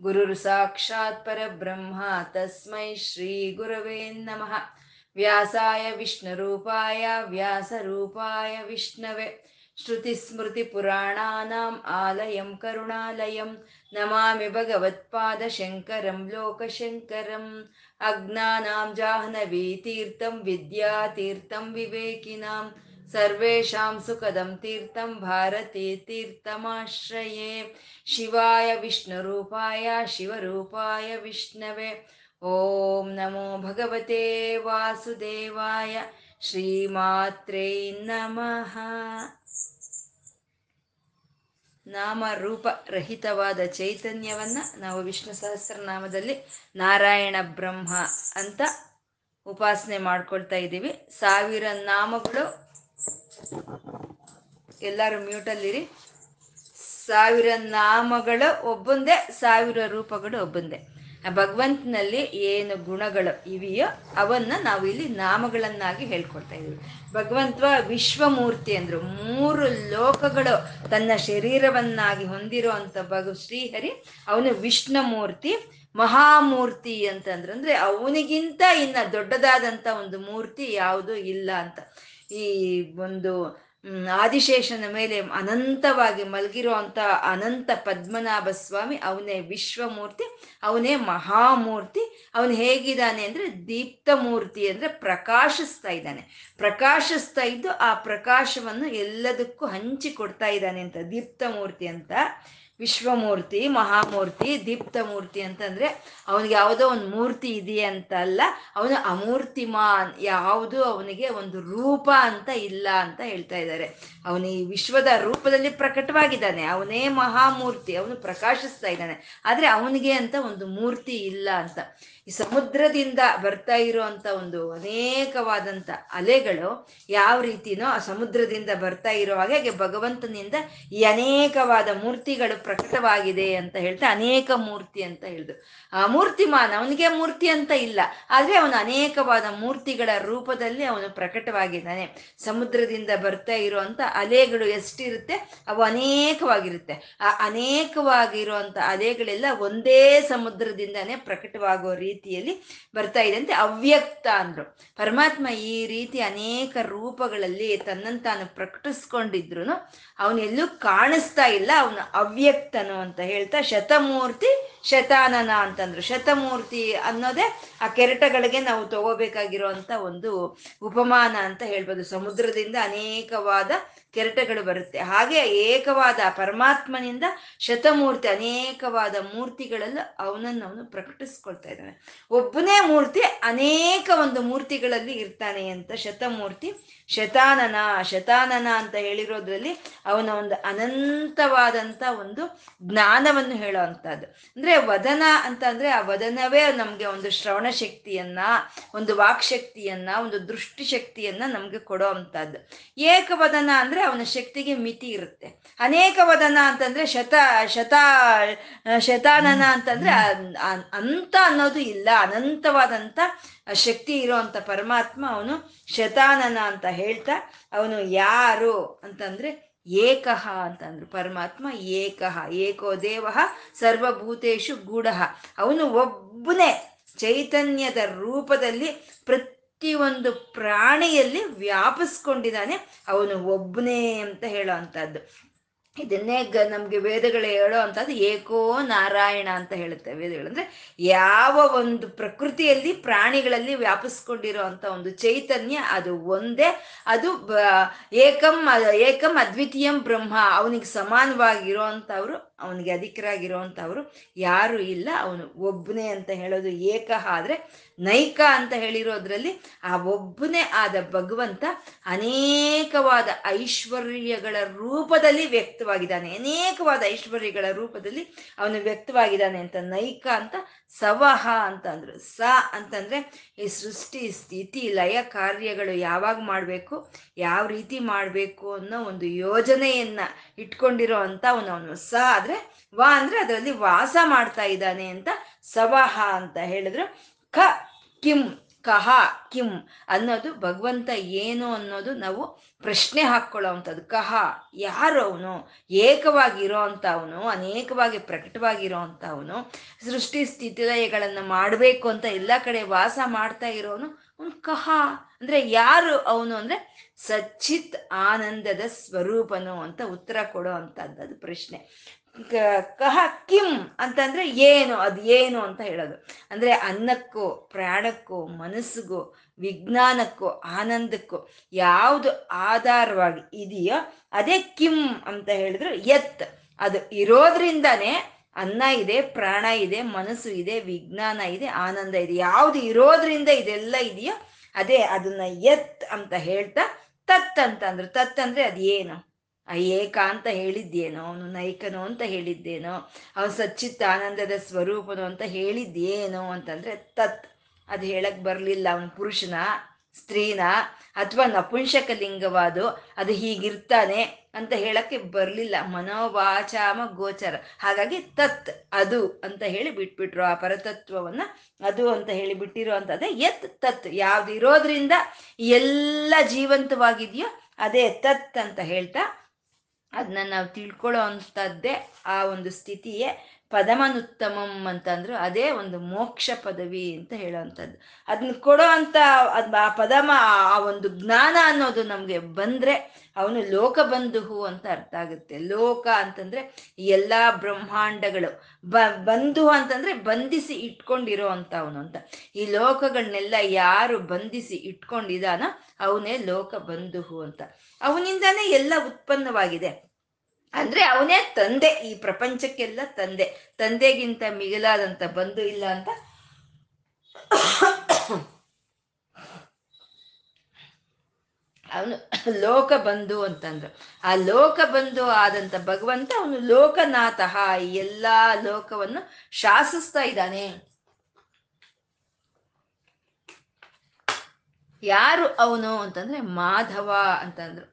ಗುರುರ್ ಸಾಕ್ಷಾತ್ ಪರಬ್ರಹ್ಮ ತಸ್ಮೈ ಶ್ರೀ ಗುರವೇ ನಮಃ ವ್ಯಾಸಾಯ ವಿಷ್ಣುರೂಪಾಯ ವ್ಯಾಸರೂಪಾಯ ವಿಷ್ಣವೆ ಶ್ರುತಿಸ್ಮೃತಿಪುರಾಣಾನಾम् ಆಲಯಂ ಕರುಣಾಲಯಂ ನಮಾಮಿ ಭಗವತ್ಪಾದಶಂಕರಂ ಲೋಕಶಂಕರಂ ಅಜ್ಞಾನಾಂ ಜಾಹ್ನವೀತೀರ್ಥಂ ವಿದ್ಯಾತೀರ್ಥಂ ವಿವೇಕಿನಾಂ ಸರ್ವೇಷಾಂ ಸುಖದಂ ತೀರ್ಥಂ ಭಾರತೀ ತೀರ್ಥಮಾಶ್ರಯೇ ಶಿವಾಯ ವಿಷ್ಣುರೂಪಾಯ ಶಿವರೂಪಾಯ ವಿಷ್ಣವೇ ಓಂ ನಮೋ ಭಗವತೆ ವಾಸುದೇವಾಯ ಶ್ರೀಮಾತ್ರೇ ನಮಃ ನಾಮ ರೂಪ ರಹಿತವಾದ ಚೈತನ್ಯವನ್ನ ನಾವು ವಿಷ್ಣು ಸಹಸ್ರನಾಮದಲ್ಲಿ ನಾರಾಯಣ ಬ್ರಹ್ಮ ಅಂತ ಉಪಾಸನೆ ಮಾಡ್ಕೊಳ್ತಾ ಇದ್ದೀವಿ. ಸಾವಿರ ನಾಮಗಳು ಎಲ್ಲರೂ ಮ್ಯೂಟಲ್ಲಿರಿ ಸಾವಿರ ನಾಮಗಳು ಒಬ್ಬೊಂದೇ, ಸಾವಿರ ರೂಪಗಳು ಒಬ್ಬೊಂದೇ. ಭಗವಂತನಲ್ಲಿ ಏನು ಗುಣಗಳು ಇವೆಯೋ ಅವನ್ನ ನಾವು ಇಲ್ಲಿ ನಾಮಗಳನ್ನಾಗಿ ಹೇಳ್ಕೊಡ್ತಾ ಇದ್ದೀವಿ. ಭಗವಂತ ವಿಶ್ವಮೂರ್ತಿ ಅಂದ್ರು. ಮೂರು ಲೋಕಗಳು ತನ್ನ ಶರೀರವನ್ನಾಗಿ ಹೊಂದಿರೋ ಅಂತ ಭಗ ಶ್ರೀಹರಿ, ಅವನು ವಿಷ್ಣುಮೂರ್ತಿ, ಮಹಾಮೂರ್ತಿ ಅಂತಂದ್ರೆ. ಅವನಿಗಿಂತ ಇನ್ನ ದೊಡ್ಡದಾದಂತ ಒಂದು ಮೂರ್ತಿ ಯಾವುದು ಇಲ್ಲ ಅಂತ. ಈ ಒಂದು ಆದಿಶೇಷನ ಮೇಲೆ ಅನಂತವಾಗಿ ಮಲಗಿರೋ ಅನಂತ ಪದ್ಮನಾಭ ಸ್ವಾಮಿ ಅವನೇ ವಿಶ್ವಮೂರ್ತಿ, ಅವನೇ ಮಹಾಮೂರ್ತಿ, ಅವನು ಹೇಗಿದ್ದಾನೆ ಅಂದ್ರೆ ದೀಪ್ತ ಮೂರ್ತಿ ಅಂದ್ರೆ ಪ್ರಕಾಶಿಸ್ತಾ ಇದ್ದಾನೆ. ಪ್ರಕಾಶಿಸ್ತಾ ಇದ್ದು ಆ ಪ್ರಕಾಶವನ್ನು ಎಲ್ಲದಕ್ಕೂ ಹಂಚಿ ಕೊಡ್ತಾ ಇದ್ದಾನೆ ಅಂತ ದೀಪ್ತ ಮೂರ್ತಿ ಅಂತ. ವಿಶ್ವಮೂರ್ತಿ, ಮಹಾಮೂರ್ತಿ ದೀಪ್ತ ಮೂರ್ತಿ ಅಂತಂದ್ರೆ ಅವನಿಗೆ ಯಾವುದೋ ಒಂದು ಮೂರ್ತಿ ಇದೆಯಾ ಅಂತ ಅಲ್ಲ ಅವನು ಅಮೂರ್ತಿಮಾನ್, ಯಾವುದು ಅವನಿಗೆ ಒಂದು ರೂಪ ಅಂತ ಇಲ್ಲ ಅಂತ ಹೇಳ್ತಾ ಇದ್ದಾರೆ. ಅವನು ಈ ವಿಶ್ವದ ರೂಪದಲ್ಲಿ ಪ್ರಕಟವಾಗಿದ್ದಾನೆ. ಅವನೇ ಮಹಾಮೂರ್ತಿ, ಅವನು ಪ್ರಕಾಶಿಸ್ತಾ ಇದ್ದಾನೆ. ಆದ್ರೆ ಅವನಿಗೆ ಅಂತ ಒಂದು ಮೂರ್ತಿ ಇಲ್ಲ ಅಂತ. ಈ ಸಮುದ್ರದಿಂದ ಬರ್ತಾ ಇರುವಂತ ಒಂದು ಅನೇಕವಾದಂತ ಅಲೆಗಳು ಯಾವ ರೀತಿನೋ ಆ ಸಮುದ್ರದಿಂದ ಬರ್ತಾ ಇರೋ ಹಾಗೆ ಭಗವಂತನಿಂದ ಈ ಅನೇಕವಾದ ಮೂರ್ತಿಗಳು ಪ್ರಕಟವಾಗಿದೆ ಅಂತ ಹೇಳ್ತಾ ಅನೇಕ ಮೂರ್ತಿ ಅಂತ ಹೇಳಿದ್ರು ಆ ಮೂರ್ತಿಮಾನ ಅವನಿಗೆ ಮೂರ್ತಿ ಅಂತ ಇಲ್ಲ, ಆದರೆ ಅವನು ಅನೇಕವಾದ ಮೂರ್ತಿಗಳ ರೂಪದಲ್ಲಿ ಅವನು ಪ್ರಕಟವಾಗಿದ್ದಾನೆ. ಸಮುದ್ರದಿಂದ ಬರ್ತಾ ಇರುವಂತ ಅಲೆಗಳು ಎಷ್ಟಿರುತ್ತೆ? ಅವು ಅನೇಕವಾಗಿರುತ್ತೆ. ಆ ಅನೇಕವಾಗಿರುವಂತ ಅಲೆಗಳೆಲ್ಲ ಒಂದೇ ಸಮುದ್ರದಿಂದಾನೇ ಪ್ರಕಟವಾಗುವ ರೀತಿಯಲ್ಲಿ ಬರ್ತಾ ಇದೆ ಅಂತ ಅವ್ಯಕ್ತ ಅಂದ್ರು. ಪರಮಾತ್ಮ ಈ ರೀತಿ ಅನೇಕ ರೂಪಗಳಲ್ಲಿ ತನ್ನನ್ನು ತಾನು ಪ್ರಕಟಿಸ್ಕೊಂಡಿದ್ರು ಅವನೆಲ್ಲೂ ಕಾಣಿಸ್ತಾ ಇಲ್ಲ, ಅವನು ಅವ್ಯಕ್ತನು ಅಂತ ಹೇಳ್ತಾ ಶತಮೂರ್ತಿ ಶತಾನನ ಅಂತಂದ್ರು. ಶತಮೂರ್ತಿ ಅನ್ನೋದೇ ಆ ಕೆರೆಟಗಳಿಗೆ ನಾವು ತಗೋಬೇಕಾಗಿರುವಂತ ಒಂದು ಉಪಮಾನ ಅಂತ ಹೇಳ್ಬೋದು. ಸಮುದ್ರದಿಂದ ಅನೇಕವಾದ ಕೆರೆಟಗಳು ಬರುತ್ತೆ. ಹಾಗೆ ಏಕವಾದ ಪರಮಾತ್ಮನಿಂದ ಶತಮೂರ್ತಿ, ಅನೇಕವಾದ ಮೂರ್ತಿಗಳಲ್ಲೂ ಅವನನ್ನು ಅವನು ಪ್ರಕಟಿಸ್ಕೊಳ್ತಾ ಇದ್ದಾನೆ. ಒಬ್ಬನೇ ಮೂರ್ತಿ ಅನೇಕ ಒಂದು ಮೂರ್ತಿಗಳಲ್ಲಿ ಇರ್ತಾನೆ ಅಂತ ಶತಮೂರ್ತಿ ಶತಾನನ ಶತಾನನ ಅಂತ ಹೇಳಿರೋದ್ರಲ್ಲಿ ಅವನ ಒಂದು ಅನಂತವಾದಂತ ಒಂದು ಜ್ಞಾನವನ್ನು ಹೇಳೋ ಅಂಥದ್ದು. ಅಂದ್ರೆ ವದನ ಅಂತ ಅಂದ್ರೆ ಆ ವದನವೇ ನಮ್ಗೆ ಒಂದು ಶ್ರವಣ ಶಕ್ತಿಯನ್ನ, ಒಂದು ವಾಕ್ ಶಕ್ತಿಯನ್ನ, ಒಂದು ದೃಷ್ಟಿ ಶಕ್ತಿಯನ್ನ ನಮ್ಗೆ ಕೊಡೋ ಅಂಥದ್ದು. ಏಕವದನ ಅಂದ್ರೆ ಅವನ ಶಕ್ತಿಗೆ ಮಿತಿ ಇರುತ್ತೆ. ಅನೇಕ ವದನ ಅಂತಂದ್ರೆ ಶತ ಶತ, ಶತಾನನ ಅಂತಂದ್ರೆ ಅಂತ ಅನ್ನೋದು ಇಲ್ಲ ಅನಂತವಾದಂತ ಶಕ್ತಿ ಇರೋಂಥ ಪರಮಾತ್ಮ ಅವನು ಶತಾನನ ಅಂತ ಹೇಳ್ತಾ, ಅವನು ಯಾರು ಅಂತಂದ್ರೆ ಏಕಹ ಅಂತಂದ್ರು. ಪರಮಾತ್ಮ ಏಕಃ, ಏಕೋ ದೇವ ಸರ್ವಭೂತೇಶು ಗೂಢ. ಅವನು ಒಬ್ಬನೇ ಚೈತನ್ಯದ ರೂಪದಲ್ಲಿ ಪ್ರತಿಯೊಂದು ಪ್ರಾಣಿಯಲ್ಲಿ ವ್ಯಾಪಿಸ್ಕೊಂಡಿದ್ದಾನೆ. ಅವನು ಒಬ್ಬನೇ ಅಂತ ಹೇಳೋ ಇದನ್ನೇ ಗ ನಮಗೆ ವೇದಗಳು ಹೇಳೋ ಅಂಥದ್ದು ಏಕೋ ನಾರಾಯಣ ಅಂತ ಹೇಳುತ್ತೆ ವೇದಗಳು. ಅಂದ್ರೆ ಯಾವ ಒಂದು ಪ್ರಕೃತಿಯಲ್ಲಿ ಪ್ರಾಣಿಗಳಲ್ಲಿ ವ್ಯಾಪಿಸ್ಕೊಂಡಿರೋ ಅಂತ ಒಂದು ಚೈತನ್ಯ ಅದು ಒಂದೇ. ಅದು ಏಕಂ ಏಕಂ ಅದ್ವಿತೀಯಂ ಬ್ರಹ್ಮ, ಅವನಿಗೆ ಸಮಾನವಾಗಿರೋ ಅಂಥವ್ರು ಅವನಿಗೆ ಅಧಿಕರಾಗಿರೋವಂಥವ್ರು ಯಾರು ಇಲ್ಲ. ಅವನು ಒಬ್ಬನೇ ಅಂತ ಹೇಳೋದು ಏಕ. ಆದರೆ ನೈಕ ಅಂತ ಹೇಳಿರೋದ್ರಲ್ಲಿ ಆ ಒಬ್ಬನೇ ಆದ ಭಗವಂತ ಅನೇಕವಾದ ಐಶ್ವರ್ಯಗಳ ರೂಪದಲ್ಲಿ ವ್ಯಕ್ತವಾಗಿದ್ದಾನೆ. ಅನೇಕವಾದ ಐಶ್ವರ್ಯಗಳ ರೂಪದಲ್ಲಿ ಅವನು ವ್ಯಕ್ತವಾಗಿದ್ದಾನೆ ಅಂತ. ನೈಕ ಅಂತ ಸವಹ ಅಂತ ಅಂದ್ರು ಸ ಅಂತಂದ್ರೆ ಈ ಸೃಷ್ಟಿ, ಸ್ಥಿತಿ, ಲಯ, ಕಾರ್ಯಗಳು ಯಾವಾಗ ಮಾಡಬೇಕು, ಯಾವ ರೀತಿ ಮಾಡಬೇಕು ಅನ್ನೋ ಒಂದು ಯೋಜನೆಯನ್ನ ಇಟ್ಕೊಂಡಿರೋ ಅಂತ ಅವನು. ಅವನು ಸ ವಾ ಅಂದ್ರೆ ಅದರಲ್ಲಿ ವಾಸ ಮಾಡ್ತಾ ಇದ್ದಾನೆ ಅಂತ ಸವಹ ಅಂತ ಹೇಳಿದ್ರು. ಕ, ಕಿಂ, ಕಹ, ಕಿಂ ಅನ್ನೋದು ಭಗವಂತ ಏನು ಅನ್ನೋದು ನಾವು ಪ್ರಶ್ನೆ ಹಾಕ್ಕೊಳ್ಳೋ ಅಂಥದ್ದು. ಕಹ, ಯಾರು ಅವನು? ಏಕವಾಗಿರೋ ಅಂತ ಅನೇಕವಾಗಿ ಪ್ರಕಟವಾಗಿರೋ ಅಂತ ಅವನು, ಸೃಷ್ಟಿ ಸ್ಥಿತಿಲಯಗಳನ್ನು ಮಾಡಬೇಕು ಅಂತ ಎಲ್ಲ ಕಡೆ ವಾಸ ಮಾಡ್ತಾ ಇರೋನು ಅವನು ಕಹ. ಅಂದರೆ ಯಾರು ಅವನು ಅಂದರೆ ಸಚ್ಚಿತ್ ಆನಂದದ ಸ್ವರೂಪನು ಅಂತ ಉತ್ತರ ಕೊಡೋ ಅಂಥದ್ದು ಪ್ರಶ್ನೆ. ಕಹ, ಕಿಂ ಅಂತಂದ್ರೆ ಏನು, ಅದು ಏನು ಅಂತ ಹೇಳೋದು. ಅಂದ್ರೆ ಅನ್ನಕ್ಕೂ, ಪ್ರಾಣಕ್ಕೂ, ಮನಸ್ಸಿಗೂ, ವಿಜ್ಞಾನಕ್ಕೂ, ಆನಂದಕ್ಕೂ ಯಾವುದು ಆಧಾರವಾಗಿ ಇದೆಯೋ ಅದೇ ಕಿಂ ಅಂತ ಹೇಳಿದ್ರು ಎತ್ ಅದು ಇರೋದ್ರಿಂದನೇ ಅನ್ನ ಇದೆ, ಪ್ರಾಣ ಇದೆ, ಮನಸ್ಸು ಇದೆ, ವಿಜ್ಞಾನ ಇದೆ, ಆನಂದ ಇದೆ. ಯಾವುದು ಇರೋದ್ರಿಂದ ಇದೆಲ್ಲ ಇದೆಯೋ ಅದೇ ಅದನ್ನ ಎತ್ ಅಂತ ಹೇಳ್ತಾ ತತ್ ಅಂತಂದ್ರು ತತ್ ಅಂದ್ರೆ ಅದೇನು? ಏಕ ಅಂತ ಹೇಳಿದ್ದೇನೋ, ಅವನು ನೈಕನು ಅಂತ ಹೇಳಿದ್ದೇನೋ, ಅವನು ಸಚ್ಚಿತ್ತ ಆನಂದದ ಸ್ವರೂಪನು ಅಂತ ಹೇಳಿದ್ದೇನೋ ಅಂತಂದ್ರೆ ತತ್, ಅದು ಹೇಳಕ್ ಬರಲಿಲ್ಲ ಅವನು ಪುರುಷನ, ಸ್ತ್ರೀನ, ಅಥವಾ ನಪುಂಸಕ ಲಿಂಗವಾದು ಅದು ಹೀಗಿರ್ತಾನೆ ಅಂತ ಹೇಳಕ್ಕೆ ಬರಲಿಲ್ಲ. ಮನೋವಾಚಾಮ ಗೋಚರ. ಹಾಗಾಗಿ ತತ್ ಅದು ಅಂತ ಹೇಳಿ ಬಿಟ್ಬಿಟ್ರು. ಆ ಪರತತ್ವವನ್ನ ಅದು ಅಂತ ಹೇಳಿ ಬಿಟ್ಟಿರೋ ಅಂತದೇ ಎತ್ ತತ್. ಯಾವ್ದು ಇರೋದ್ರಿಂದ ಎಲ್ಲ ಜೀವಂತವಾಗಿದೆಯೋ ಅದೇ ತತ್ ಅಂತ ಹೇಳ್ತಾ ಅದನ್ನ ನಾವು ತಿಳ್ಕೊಳ್ಳೋ ಅಂಥದ್ದೇ ಆ ಒಂದು ಸ್ಥಿತಿಯೇ ಪದಮನುತ್ತಮಂ ಅಂತಂದ್ರು ಅದೇ ಒಂದು ಮೋಕ್ಷ ಪದವಿ ಅಂತ ಹೇಳೋವಂಥದ್ದು ಅದನ್ನ ಕೊಡೋ ಅಂತ ಆ ಪದಮ, ಆ ಒಂದು ಜ್ಞಾನ ಅನ್ನೋದು ನಮಗೆ ಬಂದ್ರೆ ಅವನು ಲೋಕ ಬಂಧುಹು ಅಂತ ಅರ್ಥ ಆಗುತ್ತೆ. ಲೋಕ ಅಂತಂದ್ರೆ ಎಲ್ಲಾ ಬ್ರಹ್ಮಾಂಡಗಳು ಬ, ಬಂಧು ಅಂತಂದ್ರೆ ಬಂಧಿಸಿ ಇಟ್ಕೊಂಡಿರೋ ಅಂತ ಅವನು ಅಂತ. ಈ ಲೋಕಗಳನ್ನೆಲ್ಲ ಯಾರು ಬಂಧಿಸಿ ಇಟ್ಕೊಂಡಿದಾನೋ ಅವನೇ ಲೋಕ ಬಂಧುಹು ಅಂತ. ಅವನಿಂದಾನೇ ಎಲ್ಲ ಉತ್ಪನ್ನವಾಗಿದೆ. ಅಂದ್ರೆ ಅವನೇ ತಂದೆ, ಈ ಪ್ರಪಂಚಕ್ಕೆಲ್ಲ ತಂದೆ. ತಂದೆಗಿಂತ ಮಿಗಿಲಾದಂತ ಬಂಧು ಇಲ್ಲ ಅಂತ. ಅವನು ಲೋಕ ಬಂಧು ಅಂತಂದ್ರು. ಆ ಲೋಕ ಬಂಧು ಆದಂತ ಭಗವಂತ ಅವನು ಲೋಕನಾಥಃ. ಈ ಎಲ್ಲಾ ಲೋಕವನ್ನು ಶಾಸಿಸ್ತಾ ಇದ್ದಾನೆ. ಯಾರು ಅವನು ಅಂತಂದ್ರೆ ಮಾಧವ ಅಂತಂದ್ರು.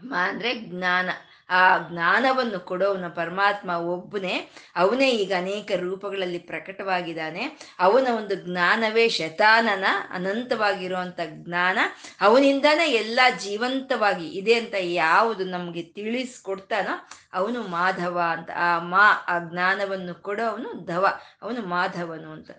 ಮಾ ಅಂದ್ರೆ ಜ್ಞಾನ. ಆ ಜ್ಞಾನವನ್ನು ಕೊಡೋವನ ಪರಮಾತ್ಮ ಒಬ್ಬನೇ. ಅವನೇ ಈಗ ಅನೇಕ ರೂಪಗಳಲ್ಲಿ ಪ್ರಕಟವಾಗಿದ್ದಾನೆ. ಅವನ ಒಂದು ಜ್ಞಾನವೇ ಶತಾನನ ಅನಂತವಾಗಿರುವಂಥ ಜ್ಞಾನ. ಅವನಿಂದನೇ ಎಲ್ಲ ಜೀವಂತವಾಗಿ ಇದೆ ಅಂತ ಯಾವುದು ನಮಗೆ ತಿಳಿಸ್ಕೊಡ್ತಾನೋ ಅವನು ಮಾಧವ ಅಂತ. ಆ ಮಾ, ಆ ಜ್ಞಾನವನ್ನು ಕೊಡೋವನು ಧವ, ಅವನು ಮಾಧವನು ಅಂತ.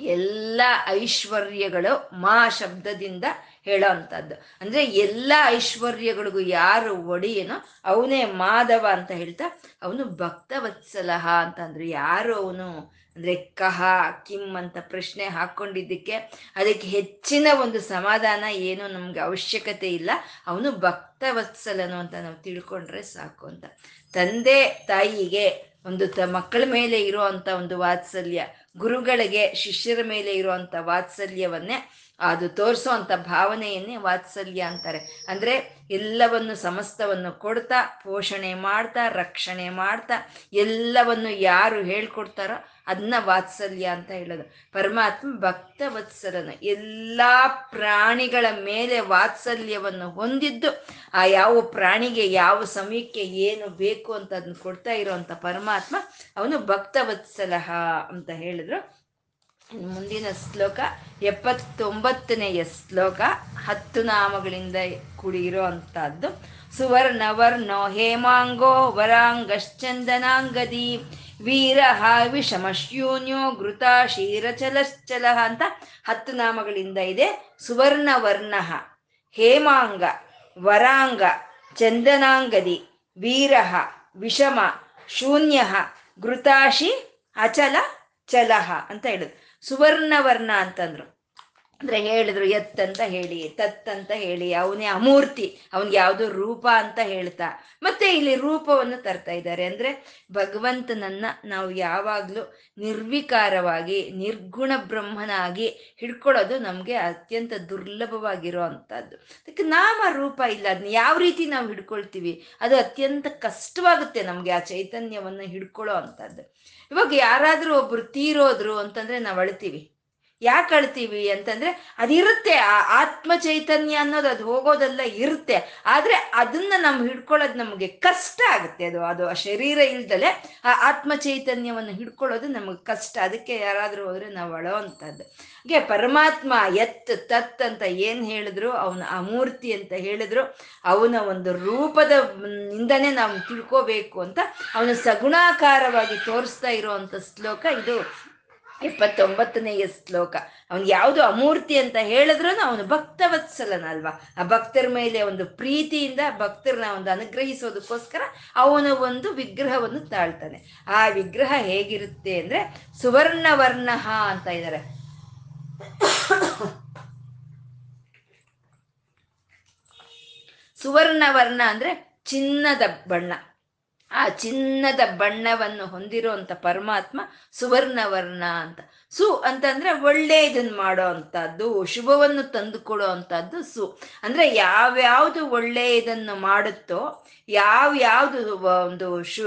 ಎಲ್ಲ ಐಶ್ವರ್ಯಗಳು ಮಾ ಶಬ್ದದಿಂದ ಹೇಳೋ ಅಂಥದ್ದು ಅಂದ್ರೆ ಎಲ್ಲ ಐಶ್ವರ್ಯಗಳಿಗೂ ಯಾರು ಒಡೆಯನೋ ಅವನೇ ಮಾಧವ ಅಂತ ಹೇಳ್ತಾ, ಅವನು ಭಕ್ತವತ್ಸಲಹ ಅಂತ ಅಂದ್ರೆ. ಯಾರು ಅವನು? ಅಂದ್ರೆ ಕಹ ಕಿಮ್ ಅಂತ ಪ್ರಶ್ನೆ ಹಾಕೊಂಡಿದ್ದಕ್ಕೆ ಅದಕ್ಕೆ ಹೆಚ್ಚಿನ ಒಂದು ಸಮಾಧಾನ ಏನು ನಮ್ಗೆ ಅವಶ್ಯಕತೆ ಇಲ್ಲ. ಅವನು ಭಕ್ತವತ್ಸಲನು ಅಂತ ನಾವು ತಿಳ್ಕೊಂಡ್ರೆ ಸಾಕು ಅಂತ. ತಂದೆ ತಾಯಿಗೆ ಒಂದು ತ ಮಕ್ಕಳ ಮೇಲೆ ಇರುವಂತ ಒಂದು ವಾತ್ಸಲ್ಯ ಗುರುಗಳಿಗೆ ಶಿಷ್ಯರ ಮೇಲೆ ಇರುವಂತ ವಾತ್ಸಲ್ಯವನ್ನೇ ಅದು ತೋರಿಸುವಂತ ಭಾವನೆಯನ್ನೇ ವಾತ್ಸಲ್ಯ ಅಂತಾರೆ. ಅಂದ್ರೆ ಎಲ್ಲವನ್ನು ಸಮಸ್ತವನ್ನು ಕೊಡ್ತಾ, ಪೋಷಣೆ ಮಾಡ್ತಾ, ರಕ್ಷಣೆ ಮಾಡ್ತಾ, ಎಲ್ಲವನ್ನು ಯಾರು ಹೇಳ್ಕೊಡ್ತಾರೋ ಅದನ್ನ ವಾತ್ಸಲ್ಯ ಅಂತ ಹೇಳೋದು. ಪರಮಾತ್ಮ ಭಕ್ತ ವತ್ಸಲನ ಎಲ್ಲ ಪ್ರಾಣಿಗಳ ಮೇಲೆ ವಾತ್ಸಲ್ಯವನ್ನು ಹೊಂದಿದ್ದು, ಆ ಯಾವ ಪ್ರಾಣಿಗೆ ಯಾವ ಸಮಯಕ್ಕೆ ಏನು ಬೇಕು ಅಂತ ಅದನ್ನ ಕೊಡ್ತಾ ಇರುವಂತ ಪರಮಾತ್ಮ ಅವನು ಭಕ್ತವತ್ಸಲಹ ಅಂತ ಹೇಳಿದ್ರು. ಮುಂದಿನ ಶ್ಲೋಕ, ಎಪ್ಪತ್ತೊಂಬತ್ತನೆಯ ಶ್ಲೋಕ, ಹತ್ತು ನಾಮಗಳಿಂದ ಕೂಡಿರೋ ಅಂತದ್ದು ಸುವರ್ಣವರ್ಣೋ ಹೇಮಾಂಗೋ ವರಾಂಗಶ್ಚಂದನಾಂಗದಿ ವೀರಹ ವಿಷಮಶ್ಯೂನ್ಯೋ ಘೃತ ಶೀರಚಲಶ್ಚಲ ಅಂತ ಹತ್ತು ನಾಮಗಳಿಂದ ಇದೆ. ಸುವರ್ಣ ವರ್ಣ ಹೇಮಾಂಗ, ವರಾಂಗ, ಚಂದನಾಂಗದಿ ವೀರಹ ವಿಷಮ, ಶೂನ್ಯ ಘೃತಾಶಿ ಅಚಲ ಚಲಹ ಅಂತ ಹೇಳುದು. ಸುವರ್ಣವರ್ಣ ಅಂತಂದ್ರು. ಅಂದ್ರೆ ಹೇಳಿದ್ರು ಎತ್ ಅಂತ ಹೇಳಿ ತತ್ ಅಂತ ಹೇಳಿ, ಅವನೇ ಅಮೂರ್ತಿ, ಅವನ್ಗೆ ಯಾವುದು ರೂಪ ಅಂತ ಹೇಳ್ತಾ. ಮತ್ತೆ ಇಲ್ಲಿ ರೂಪವನ್ನು ತರ್ತಾ ಇದ್ದಾರೆ. ಅಂದ್ರೆ ಭಗವಂತನನ್ನ ನಾವು ಯಾವಾಗ್ಲೂ ನಿರ್ವಿಕಾರವಾಗಿ, ನಿರ್ಗುಣ ಬ್ರಹ್ಮನಾಗಿ ಹಿಡ್ಕೊಳ್ಳೋದು ನಮ್ಗೆ ಅತ್ಯಂತ ದುರ್ಲಭವಾಗಿರೋ ಅಂತದ್ದು ಅದಕ್ಕೆ ನಾಮ ರೂಪ ಇಲ್ಲ. ಅದನ್ನ ಯಾವ ರೀತಿ ನಾವು ಹಿಡ್ಕೊಳ್ತೀವಿ? ಅದು ಅತ್ಯಂತ ಕಷ್ಟವಾಗುತ್ತೆ ನಮ್ಗೆ ಆ ಚೈತನ್ಯವನ್ನು ಹಿಡ್ಕೊಳ್ಳೋ ಅಂತದ್ದು ಇವಾಗ ಯಾರಾದ್ರೂ ಒಬ್ರು ತೀರೋದ್ರು ಅಂತಂದ್ರೆ ನಾವು ಅಳ್ತೀವಿ. ಯಾಕೆ ಅಳ್ತೀವಿ ಅಂತಂದ್ರೆ ಅದಿರುತ್ತೆ, ಆ ಆತ್ಮ ಚೈತನ್ಯ ಅನ್ನೋದು ಅದು ಹೋಗೋದೆಲ್ಲ ಇರುತ್ತೆ. ಆದ್ರೆ ಅದನ್ನ ನಾವು ಹಿಡ್ಕೊಳ್ಳೋದು ನಮಗೆ ಕಷ್ಟ ಆಗುತ್ತೆ ಅದು ಅದು ಆ ಶರೀರ ಇಲ್ದಲೆ ಆ ಆತ್ಮ ಚೈತನ್ಯವನ್ನು ಹಿಡ್ಕೊಳ್ಳೋದು ನಮಗೆ ಕಷ್ಟ. ಅದಕ್ಕೆ ಯಾರಾದ್ರೂ ಹೋದ್ರೆ ನಾವು ಅಳೋ ಅಂತದ್ದು. ಹಾಗೆ ಪರಮಾತ್ಮ ಎತ್, ತತ್ ಅಂತ ಏನ್ ಹೇಳಿದ್ರು, ಅವನ ಅಮೂರ್ತಿ ಅಂತ ಹೇಳಿದ್ರು, ಅವನ ಒಂದು ರೂಪದ ಇಂದನೇ ನಾವು ತಿಳ್ಕೋಬೇಕು ಅಂತ ಅವನು ಸಗುಣಾಕಾರವಾಗಿ ತೋರಿಸ್ತಾ ಇರುವಂತ ಶ್ಲೋಕ ಇದು. ಇಪ್ಪತ್ತೊಂಬತ್ತನೆಯ ಶ್ಲೋಕ. ಅವನು ಯಾವುದು ಅಮೂರ್ತಿ ಅಂತ ಹೇಳಿದ್ರು ಅವನು ಭಕ್ತವತ್ಸಲನಲ್ವಾ? ಆ ಭಕ್ತರ ಮೇಲೆ ಒಂದು ಪ್ರೀತಿಯಿಂದ ಭಕ್ತರನ್ನ ಒಂದು ಅನುಗ್ರಹಿಸೋದಕ್ಕೋಸ್ಕರ ಅವನ ಒಂದು ವಿಗ್ರಹವನ್ನು ತಾಳ್ತಾನೆ. ಆ ವಿಗ್ರಹ ಹೇಗಿರುತ್ತೆ ಅಂದ್ರೆ ಸುವರ್ಣವರ್ಣ ಅಂತ ಇದ್ದಾರೆ ಸುವರ್ಣವರ್ಣ ಅಂದ್ರೆ ಚಿನ್ನದ ಬಣ್ಣ. ಆ ಚಿನ್ನದ ಬಣ್ಣವನ್ನು ಹೊಂದಿರುವಂತ ಪರಮಾತ್ಮ ಸುವರ್ಣವರ್ಣ ಅಂತ. ಸು ಅಂತಂದ್ರೆ ಒಳ್ಳೆಯದನ್ನ ಮಾಡೋ ಅಂತದ್ದು ಶುಭವನ್ನು ತಂದು ಕೊಡೋ ಅಂತದ್ದು ಸು. ಅಂದ್ರೆ ಯಾವ್ಯಾವ್ದು ಒಳ್ಳೆಯದನ್ನು ಮಾಡುತ್ತೋ ಯಾವ್ಯಾವುದು ಯಾವ್ದು ಒಂದು ಶು,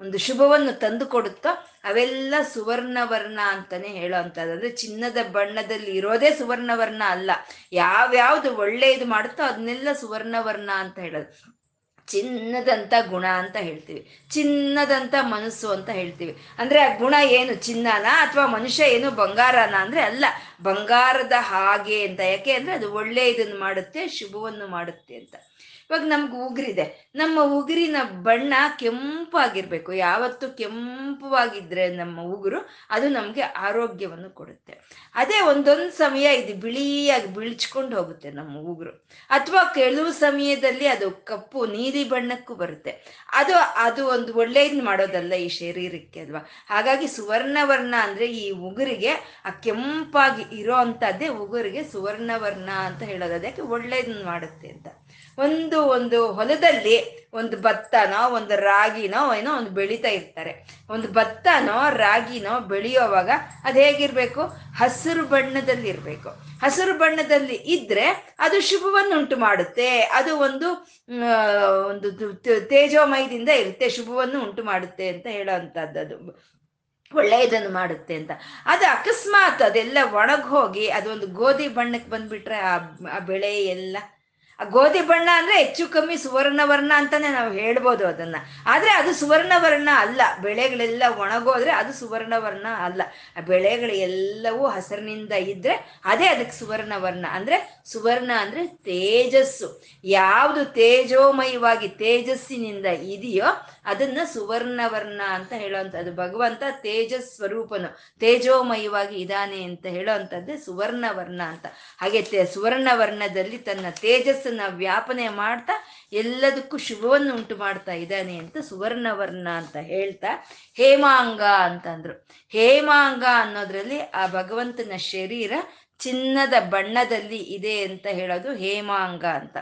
ಒಂದು ಶುಭವನ್ನು ತಂದು ಕೊಡುತ್ತೋ ಅವೆಲ್ಲ ಸುವರ್ಣವರ್ಣ ಅಂತಾನೆ ಹೇಳೋ ಅಂತದ್ದು ಅಂದ್ರೆ ಚಿನ್ನದ ಬಣ್ಣದಲ್ಲಿ ಇರೋದೇ ಸುವರ್ಣವರ್ಣ ಅಲ್ಲ. ಯಾವ್ಯಾವ್ದು ಒಳ್ಳೆಯದು ಮಾಡುತ್ತೋ ಅದನ್ನೆಲ್ಲ ಸುವರ್ಣವರ್ಣ ಅಂತ ಹೇಳೋದು. ಚಿನ್ನದಂತ ಗುಣ ಅಂತ ಹೇಳ್ತೀವಿ. ಚಿನ್ನದಂತ ಮನಸ್ಸು ಅಂತ ಹೇಳ್ತೀವಿ. ಅಂದ್ರೆ ಆ ಗುಣ ಏನು? ಚಿನ್ನನ ಅಥವಾ ಮನುಷ್ಯ ಏನು? ಬಂಗಾರನ ಅಂದ್ರೆ ಅಲ್ಲ. ಬಂಗಾರದ ಹಾಗೆ ಅಂತ. ಯಾಕೆ ಅಂದ್ರೆ ಅದು ಒಳ್ಳೆ ಇದನ್ನು ಮಾಡುತ್ತೆ, ಶುಭವನ್ನು ಮಾಡುತ್ತೆ ಅಂತ. ಇವಾಗ ನಮ್ಗೆ ಉಗುರಿದೆ. ನಮ್ಮ ಉಗುರಿನ ಬಣ್ಣ ಕೆಂಪಾಗಿರ್ಬೇಕು. ಯಾವತ್ತು ಕೆಂಪುವಾಗಿದ್ರೆ ನಮ್ಮ ಉಗುರು ಅದು ನಮಗೆ ಆರೋಗ್ಯವನ್ನು ಕೊಡುತ್ತೆ. ಅದೇ ಒಂದೊಂದು ಸಮಯ ಇದು ಬಿಳಿಯಾಗಿ ಬಿಳ್ಚ್ಕೊಂಡು ಹೋಗುತ್ತೆ ನಮ್ಮ ಉಗುರು. ಅಥವಾ ಕೆಲವು ಸಮಯದಲ್ಲಿ ಅದು ಕಪ್ಪು, ನೀಲಿ ಬಣ್ಣಕ್ಕೂ ಬರುತ್ತೆ. ಅದು ಅದು ಒಂದು ಒಳ್ಳೆಯದು ಮಾಡೋದಲ್ಲ ಈ ಶರೀರಕ್ಕೆ ಅಲ್ವಾ? ಹಾಗಾಗಿ ಸುವರ್ಣವರ್ಣ ಅಂದ್ರೆ ಈ ಉಗುರಿಗೆ, ಆ ಕೆಂಪಾಗಿ ಇರೋ ಅಂತದ್ದೇ ಉಗುರಿಗೆ ಸುವರ್ಣವರ್ಣ ಅಂತ ಹೇಳೋದು. ಅದಕ್ಕೆ ಮಾಡುತ್ತೆ ಅಂತ? ಒಂದು ಒಂದು ಹೊಲದಲ್ಲಿ ಒಂದು ಭತ್ತನೋ, ಒಂದು ರಾಗಿನೋ ಏನೋ ಒಂದು ಬೆಳೀತಾ ಇರ್ತಾರೆ. ಒಂದು ಭತ್ತನೋ, ರಾಗಿನೋ ಬೆಳೆಯುವಾಗ ಅದು ಹೇಗಿರ್ಬೇಕು? ಹಸಿರು ಬಣ್ಣದಲ್ಲಿ ಇರಬೇಕು ಹಸಿರು ಬಣ್ಣದಲ್ಲಿ ಇದ್ರೆ ಅದು ಶುಭವನ್ನು ಉಂಟು ಮಾಡುತ್ತೆ. ಅದು ಒಂದು ಒಂದು ತೇಜೋಮಯದಿಂದ ಇರುತ್ತೆ, ಶುಭವನ್ನು ಉಂಟು ಮಾಡುತ್ತೆ ಅಂತ ಹೇಳೋ ಅದು ಒಳ್ಳೆಯದನ್ನು ಮಾಡುತ್ತೆ ಅಂತ. ಅದು ಅಕಸ್ಮಾತ್ ಅದೆಲ್ಲ ಒಣಗಿ ಹೋಗಿ ಅದೊಂದು ಗೋಧಿ ಬಣ್ಣಕ್ಕೆ ಬಂದ್ಬಿಟ್ರೆ ಆ ಬೆಳೆ ಎಲ್ಲ ಆ ಗೋಧಿ ಬಣ್ಣ ಅಂದ್ರೆ ಹೆಚ್ಚು ಕಮ್ಮಿ ಸುವರ್ಣವರ್ಣ ಅಂತಾನೆ ನಾವು ಹೇಳ್ಬೋದು ಅದನ್ನ. ಆದ್ರೆ ಅದು ಸುವರ್ಣವರ್ಣ ಅಲ್ಲ. ಬೆಳೆಗಳೆಲ್ಲ ಒಣಗೋದ್ರೆ ಅದು ಸುವರ್ಣವರ್ಣ ಅಲ್ಲ. ಆ ಬೆಳೆಗಳು ಎಲ್ಲವೂ ಹಸಿರಿನಿಂದ ಇದ್ರೆ ಅದೇ ಅದಕ್ಕೆ ಸುವರ್ಣವರ್ಣ ಅಂದ್ರೆ ಸುವರ್ಣ ಅಂದ್ರೆ ತೇಜಸ್ಸು. ಯಾವುದು ತೇಜೋಮಯವಾಗಿ ತೇಜಸ್ಸಿನಿಂದ ಇದೆಯೋ ಅದನ್ನ ಸುವರ್ಣವರ್ಣ ಅಂತ ಹೇಳುವಂಥದ್ದು. ಭಗವಂತ ತೇಜಸ್ ಸ್ವರೂಪನು ತೇಜೋಮಯವಾಗಿ ಇದ್ದಾನೆ ಅಂತ ಹೇಳುವಂಥದ್ದೇ ಸುವರ್ಣವರ್ಣ ಅಂತ. ಹಾಗೆ ಸುವರ್ಣ ಸುವರ್ಣವರ್ಣದಲ್ಲಿ ತನ್ನ ತೇಜಸ್ಸನ್ನ ವ್ಯಾಪನೆ ಮಾಡ್ತಾ ಎಲ್ಲದಕ್ಕೂ ಶುಭವನ್ನು ಉಂಟು ಮಾಡ್ತಾ ಇದ್ದಾನೆ ಅಂತ ಸುವರ್ಣವರ್ಣ ಅಂತ ಹೇಳ್ತಾ ಹೇಮಾಂಗ ಅಂತಂದ್ರು. ಹೇಮಾಂಗ ಅನ್ನೋದ್ರಲ್ಲಿ ಆ ಭಗವಂತನ ಶರೀರ ಚಿನ್ನದ ಬಣ್ಣದಲ್ಲಿ ಇದೆ ಅಂತ ಹೇಳೋದು ಹೇಮಾಂಗ ಅಂತ.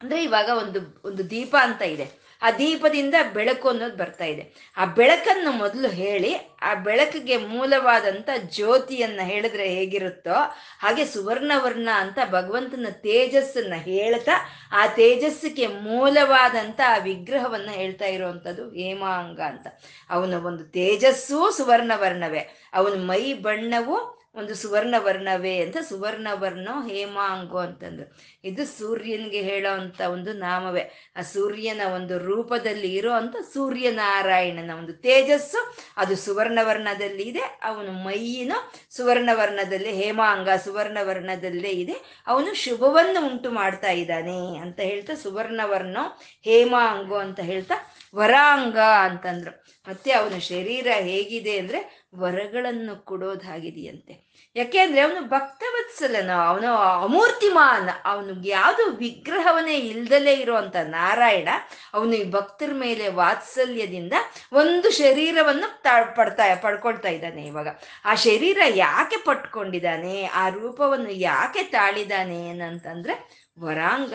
ಅಂದ್ರೆ ಇವಾಗ ಒಂದು ಒಂದು ದೀಪ ಅಂತ ಇದೆ. ಆ ದೀಪದಿಂದ ಬೆಳಕು ಅನ್ನೋದು ಬರ್ತಾ ಇದೆ. ಆ ಬೆಳಕನ್ನು ಮೊದಲು ಹೇಳಿ, ಆ ಬೆಳಕಿಗೆ ಮೂಲವಾದಂಥ ಜ್ಯೋತಿಯನ್ನ ಹೇಳಿದ್ರೆ ಹೇಗಿರುತ್ತೋ ಹಾಗೆ ಸುವರ್ಣವರ್ಣ ಅಂತ ಭಗವಂತನ ತೇಜಸ್ಸನ್ನ ಹೇಳ್ತಾ, ಆ ತೇಜಸ್ಸಿಗೆ ಮೂಲವಾದಂಥ ಆ ವಿಗ್ರಹವನ್ನ ಹೇಳ್ತಾ ಇರುವಂಥದ್ದು ಹೇಮಾಂಗ ಅಂತ. ಅವನ ಒಂದು ತೇಜಸ್ಸು ಸುವರ್ಣವರ್ಣವೇ. ಅವನ ಮೈ ಬಣ್ಣವು ಒಂದು ಸುವರ್ಣ ವರ್ಣವೇ ಅಂತ ಸುವರ್ಣ ವರ್ಣ ಹೇಮಾಂಗು ಅಂತಂದ್ರು. ಇದು ಸೂರ್ಯನಿಗೆ ಹೇಳೋ ಅಂತ ಒಂದು ನಾಮವೇ. ಆ ಸೂರ್ಯನ ಒಂದು ರೂಪದಲ್ಲಿ ಇರೋ ಅಂತ ಸೂರ್ಯನಾರಾಯಣನ ಒಂದು ತೇಜಸ್ಸು, ಅದು ಸುವರ್ಣವರ್ಣದಲ್ಲಿ ಇದೆ. ಅವನು ಮೈಯಿನ ಸುವರ್ಣವರ್ಣದಲ್ಲಿ ಹೇಮಾಂಗ ಸುವರ್ಣವರ್ಣದಲ್ಲೇ ಇದೆ. ಅವನು ಶುಭವನ್ನು ಉಂಟು ಮಾಡ್ತಾ ಇದ್ದಾನೆ ಅಂತ ಹೇಳ್ತಾ ಸುವರ್ಣವರ್ಣೋ ಹೇಮಾಂಗೋ ಅಂತ ಹೇಳ್ತಾ ವರಾಂಗ ಅಂತಂದ್ರು. ಮತ್ತೆ ಅವನ ಶರೀರ ಹೇಗಿದೆ ಅಂದ್ರೆ ವರಗಳನ್ನು ಕೊಡೋದಾಗಿದೆಯಂತೆ. ಯಾಕೆಂದ್ರೆ ಅವನು ಭಕ್ತವತ್ಸಲನ, ಅವನು ಅಮೂರ್ತಿಮಾನ್ ಅವನಿಗೆ ಯಾವುದು ವಿಗ್ರಹವನ್ನೇ ಇಲ್ದಲೇ ಇರುವಂತ ನಾರಾಯಣ, ಅವನು ಈ ಭಕ್ತರ ಮೇಲೆ ವಾತ್ಸಲ್ಯದಿಂದ ಒಂದು ಶರೀರವನ್ನು ಪಡ್ತಾ, ಪಡ್ಕೊಳ್ತಾ ಇದ್ದಾನೆ ಇವಾಗ. ಆ ಶರೀರ ಯಾಕೆ ಪಟ್ಕೊಂಡಿದ್ದಾನೆ, ಆ ರೂಪವನ್ನು ಯಾಕೆ ತಾಳಿದಾನೆ ಏನಂತಂದ್ರೆ ವರಾಂಗ.